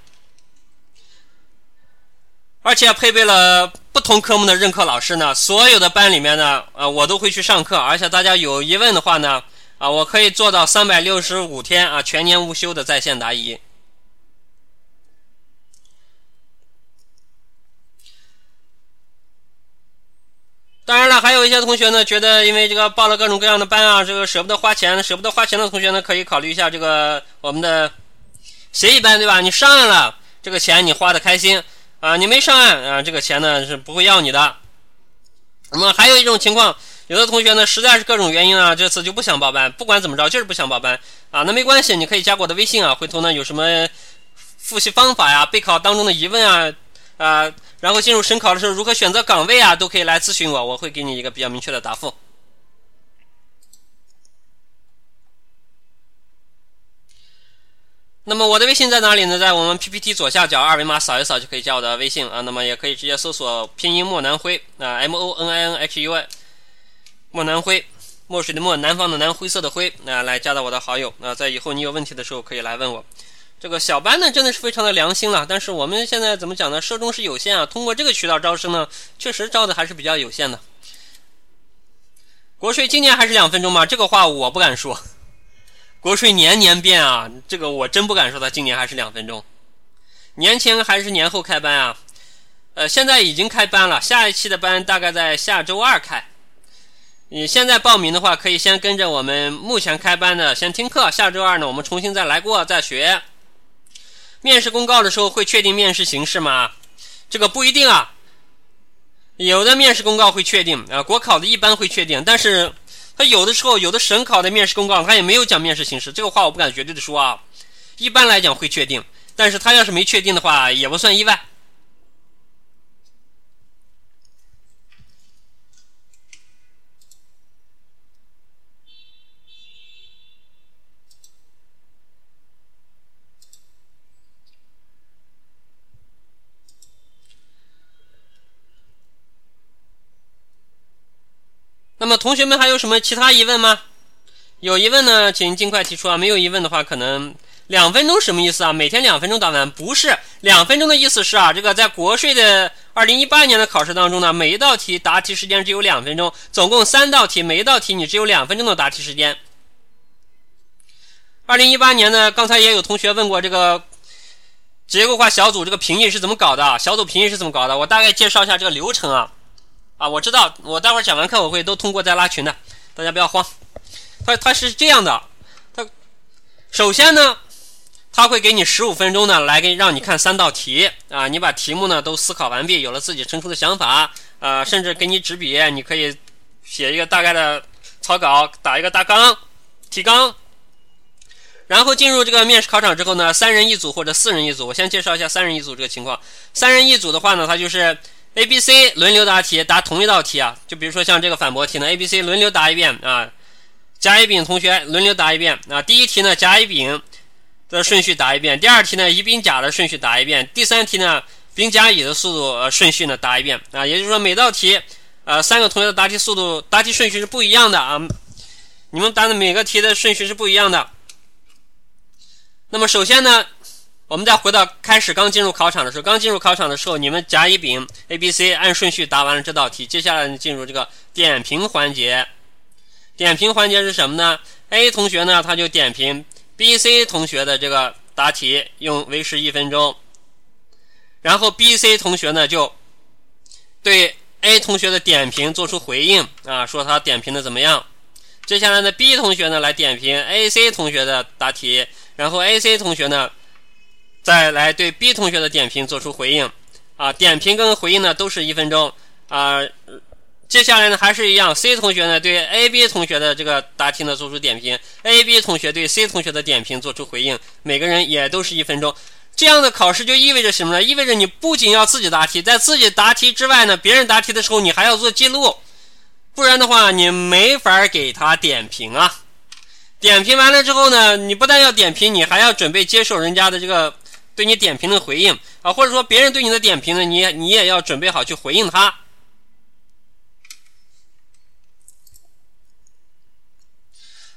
而且配备了不同科目的任课老师呢，所有的班里面呢，啊，我都会去上课。而且大家有疑问的话呢，啊，我可以做到三百六十五天啊，全年无休的在线答疑。当然了，还有一些同学呢，觉得因为这个报了各种各样的班啊，这个舍不得花钱，舍不得花钱的同学呢，可以考虑一下这个我们的协议班，对吧？你上了，这个钱你花的开心。啊，你没上岸啊，这个钱呢是不会要你的。那么还有一种情况，有的同学呢实在是各种原因啊，这次就不想报班，不管怎么着就是不想报班啊。那没关系，你可以加我的微信啊，回头呢有什么复习方法呀、备考当中的疑问啊啊，然后进入省考的时候如何选择岗位啊，都可以来咨询我，我会给你一个比较明确的答复。那么我的微信在哪里呢？在我们 PPT 左下角二维码扫一扫就可以加我的微信啊。那么也可以直接搜索拼音莫南辉啊，M O N I N H U I，莫南辉墨水的墨，南方的南，灰色的灰，啊，来加到我的好友。啊，在以后你有问题的时候可以来问我。这个小班呢，真的是非常的良心了。但是我们现在怎么讲呢？受众是有限啊。通过这个渠道招生呢，确实招的还是比较有限的。国税今年还是两分钟吗？这个话我不敢说。国税年年变啊，这个我真不敢说它今年还是两分钟。年前还是年后开班啊？呃，现在已经开班了，下一期的班大概在下周二开。你现在报名的话，可以先跟着我们目前开班的先听课，下周二呢，我们重新再来过再学。面试公告的时候会确定面试形式吗？这个不一定啊。有的面试公告会确定啊，国考的一般会确定，但是他有的时候有的省考的面试公告他也没有讲面试形式，这个话我不敢绝对的说啊。一般来讲会确定，但是他要是没确定的话，也不算意外。那么同学们还有什么其他疑问吗？有疑问呢，请尽快提出啊！没有疑问的话，可能两分钟什么意思啊？每天两分钟答完？不是，两分钟的意思是啊，这个在国税的二零一八年的考试当中呢，每一道题答题时间只有两分钟，总共三道题，每一道题你只有两分钟的答题时间。二零一八年呢，刚才也有同学问过这个结构化小组这个评议是怎么搞的？小组评议是怎么搞的？我大概介绍一下这个流程啊。啊，我知道，我待会儿讲完课我会都通过再拉群的，大家不要慌。他他是这样的，他首先呢，他会给你十五分钟呢，来给让你看三道题啊，你把题目呢都思考完毕，有了自己成熟的想法啊，甚至给你纸笔，你可以写一个大概的草稿，打一个大纲提纲。然后进入这个面试考场之后呢，三人一组或者四人一组，我先介绍一下三人一组这个情况。三人一组的话呢，它就是。A、B、C 轮流答题，答同一道题啊，就比如说像这个反驳题呢，A、B、C 轮流答一遍啊，甲、乙、丙同学轮流答一遍啊。第一题呢，甲、乙、丙的顺序答一遍；第二题呢，乙、丙、甲的顺序答一遍；第三题呢，丙、甲、乙的速度呃顺序呢答一遍啊。也就是说，每道题呃三个同学的答题速度、答题顺序是不一样的啊。你们答的每个题的顺序是不一样的。那么首先呢。我们再回到开始刚进入考场的时候，刚进入考场的时候，你们甲乙丙 A B C 按顺序答完了这道题，接下来进入这个点评环节。点评环节是什么呢？A 同学呢，他就点评 B C 同学的这个答题，用为时一分钟。然后 B C 同学呢，就对 A 同学的点评做出回应啊，说他点评的怎么样。接下来呢，B 同学呢来点评 A C 同学的答题，然后 A C 同学呢。再来对 B 同学的点评做出回应，啊，点评跟回应呢都是一分钟，啊，接下来呢还是一样，C 同学呢对 A、B 同学的这个答题呢做出点评，A、B 同学对 C 同学的点评做出回应，每个人也都是一分钟。这样的考试就意味着什么呢？意味着你不仅要自己答题，在自己答题之外呢，别人答题的时候你还要做记录，不然的话你没法给他点评啊。点评完了之后呢，你不但要点评，你还要准备接受人家的这个。对你点评的回应啊，或者说别人对你的点评呢，你也你也要准备好去回应他。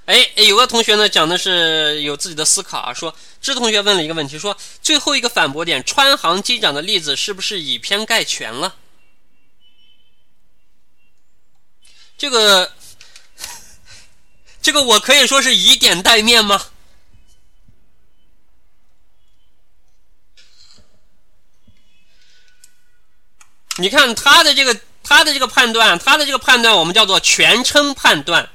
哎，有个同学呢讲的是有自己的思考啊，说志同学问了一个问题，说最后一个反驳点，川航机长的例子是不是以偏概全了？这个，这个我可以说是以点带面吗？你看他的这个，他的这个判断，他的这个判断，我们叫做全称判断。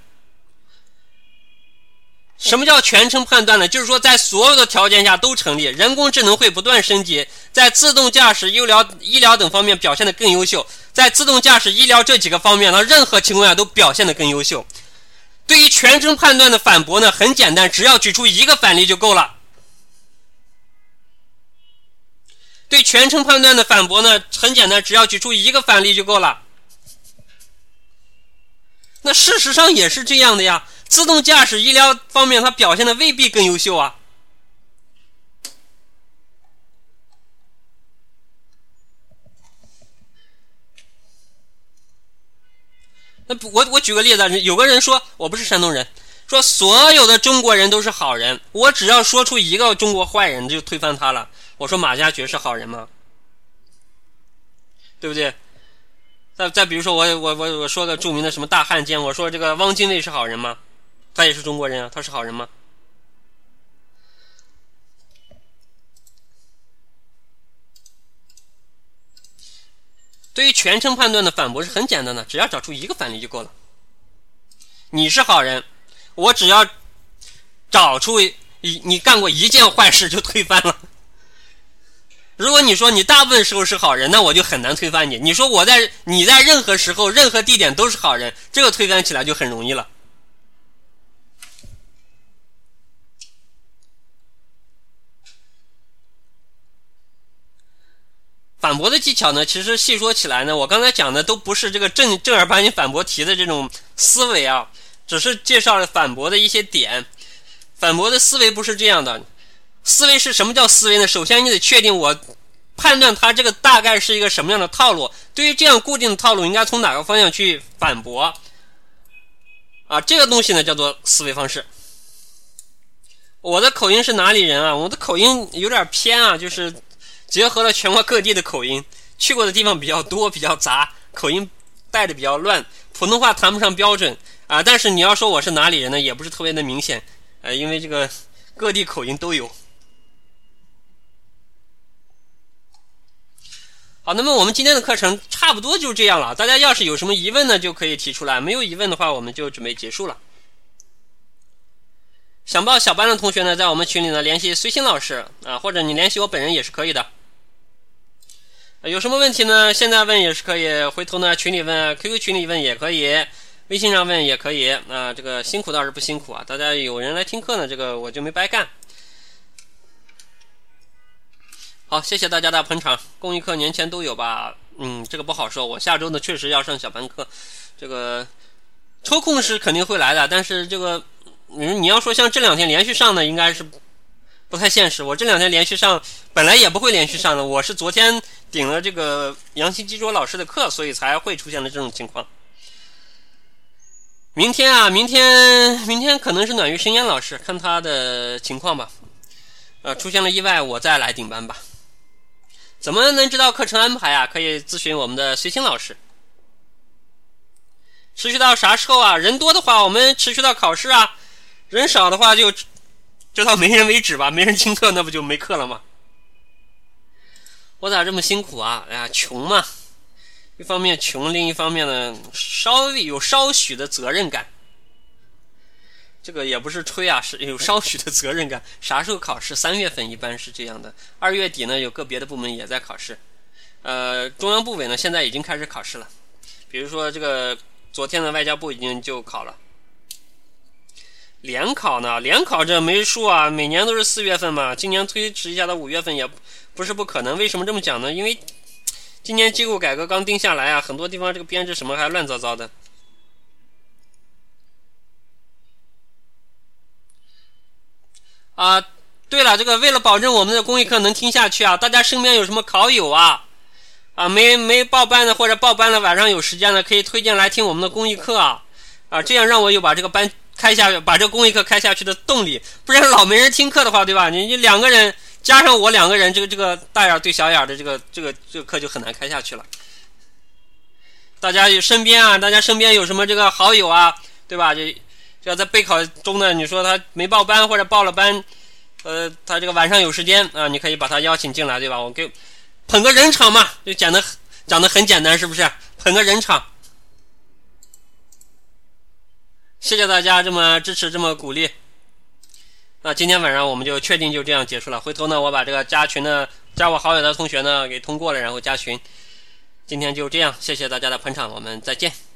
什么叫全称判断呢？就是说，在所有的条件下都成立，人工智能会不断升级，在自动驾驶、医疗、医疗等方面表现的更优秀。在自动驾驶、医疗这几个方面，呢，任何情况下都表现的更优秀。对于全称判断的反驳呢，很简单，只要举出一个反例就够了。对全称判断的反驳呢，很简单，只要举出一个反例就够了。那事实上也是这样的呀。自动驾驶医疗方面，它表现的未必更优秀啊。那那我我举个例子，有个人说我不是山东人，说所有的中国人都是好人，我只要说出一个中国坏人就推翻他了。我说马加爵是好人吗？对不对？再再比如说，我我我我说个著名的什么大汉奸，我说这个汪精卫是好人吗？他也是中国人啊，他是好人吗？对于全称判断的反驳是很简单的，只要找出一个反例就够了。你是好人，我只要找出一你干过一件坏事就推翻了。如果你说你大部分时候是好人，那我就很难推翻你。你说我在你在任何时候、任何地点都是好人，这个推翻起来就很容易了。反驳的技巧呢，其实细说起来呢，我刚才讲的都不是这个正正儿八经反驳题的这种思维啊，只是介绍了反驳的一些点。反驳的思维不是这样的，思维是什么叫思维呢？首先你得确定我判断它这个大概是一个什么样的套路。对于这样固定的套路，应该从哪个方向去反驳？啊，这个东西呢叫做思维方式。我的口音是哪里人啊？我的口音有点偏啊，就是。结合了全国各地的口音，去过的地方比较多，比较杂，口音带的比较乱，普通话谈不上标准啊。但是你要说我是哪里人呢，也不是特别的明显，呃，因为这个各地口音都有。好，那么我们今天的课程差不多就这样了。大家要是有什么疑问呢，就可以提出来；没有疑问的话，我们就准备结束了。想报小班的同学呢，在我们群里呢联系随心老师啊，或者你联系我本人也是可以的。有什么问题呢？现在问也是可以，回头呢群里问，QQ 群里问也可以，微信上问也可以。啊，这个辛苦倒是不辛苦啊，大家有人来听课呢，这个我就没白干。好，谢谢大家的捧场。公益课年前都有吧？嗯，这个不好说。我下周呢确实要上小班课，这个抽空是肯定会来的，但是这个你你要说像这两天连续上呢，应该是。不太现实，我这两天连续上，本来也不会连续上的，我是昨天顶了这个杨新基卓老师的课，所以才会出现了这种情况。明天啊，明天明天可能是暖玉生烟老师，看他的情况吧。呃，出现了意外，我再来顶班吧。怎么能知道课程安排啊？可以咨询我们的随心老师。持续到啥时候啊？人多的话，我们持续到考试啊；人少的话，就。就到没人为止吧，没人听课，那不就没课了吗？我咋这么辛苦啊？哎呀，穷嘛！一方面穷，另一方面呢，稍微有稍许的责任感。这个也不是吹啊，是有稍许的责任感。啥时候考试？三月份一般是这样的。二月底呢，有个别的部门也在考试。呃，中央部委呢，现在已经开始考试了。比如说这个昨天的外交部已经就考了。联考呢？联考这没数啊，每年都是四月份嘛。今年推迟一下到五月份也不是不可能。为什么这么讲呢？因为今年机构改革刚定下来啊，很多地方这个编制什么还乱糟糟的。啊，对了，这个为了保证我们的公益课能听下去啊，大家身边有什么考友啊？啊，没没报班的或者报班了晚上有时间的，可以推荐来听我们的公益课啊。啊，这样让我有把这个班。开下去把这个公益课开下去的动力，不然老没人听课的话，对吧？你你两个人加上我两个人，这个这个大眼对小眼的这个这个这个课就很难开下去了。大家有身边啊，大家身边有什么这个好友啊，对吧？就要在备考中呢，你说他没报班或者报了班，呃，他这个晚上有时间啊，你可以把他邀请进来，对吧？我给捧个人场嘛，就讲的讲的很简单，是不是？捧个人场。谢谢大家这么支持，这么鼓励。那今天晚上我们就确定就这样结束了。回头呢，我把这个加群的、加我好友的同学呢给通过了，然后加群。今天就这样，谢谢大家的捧场，我们再见。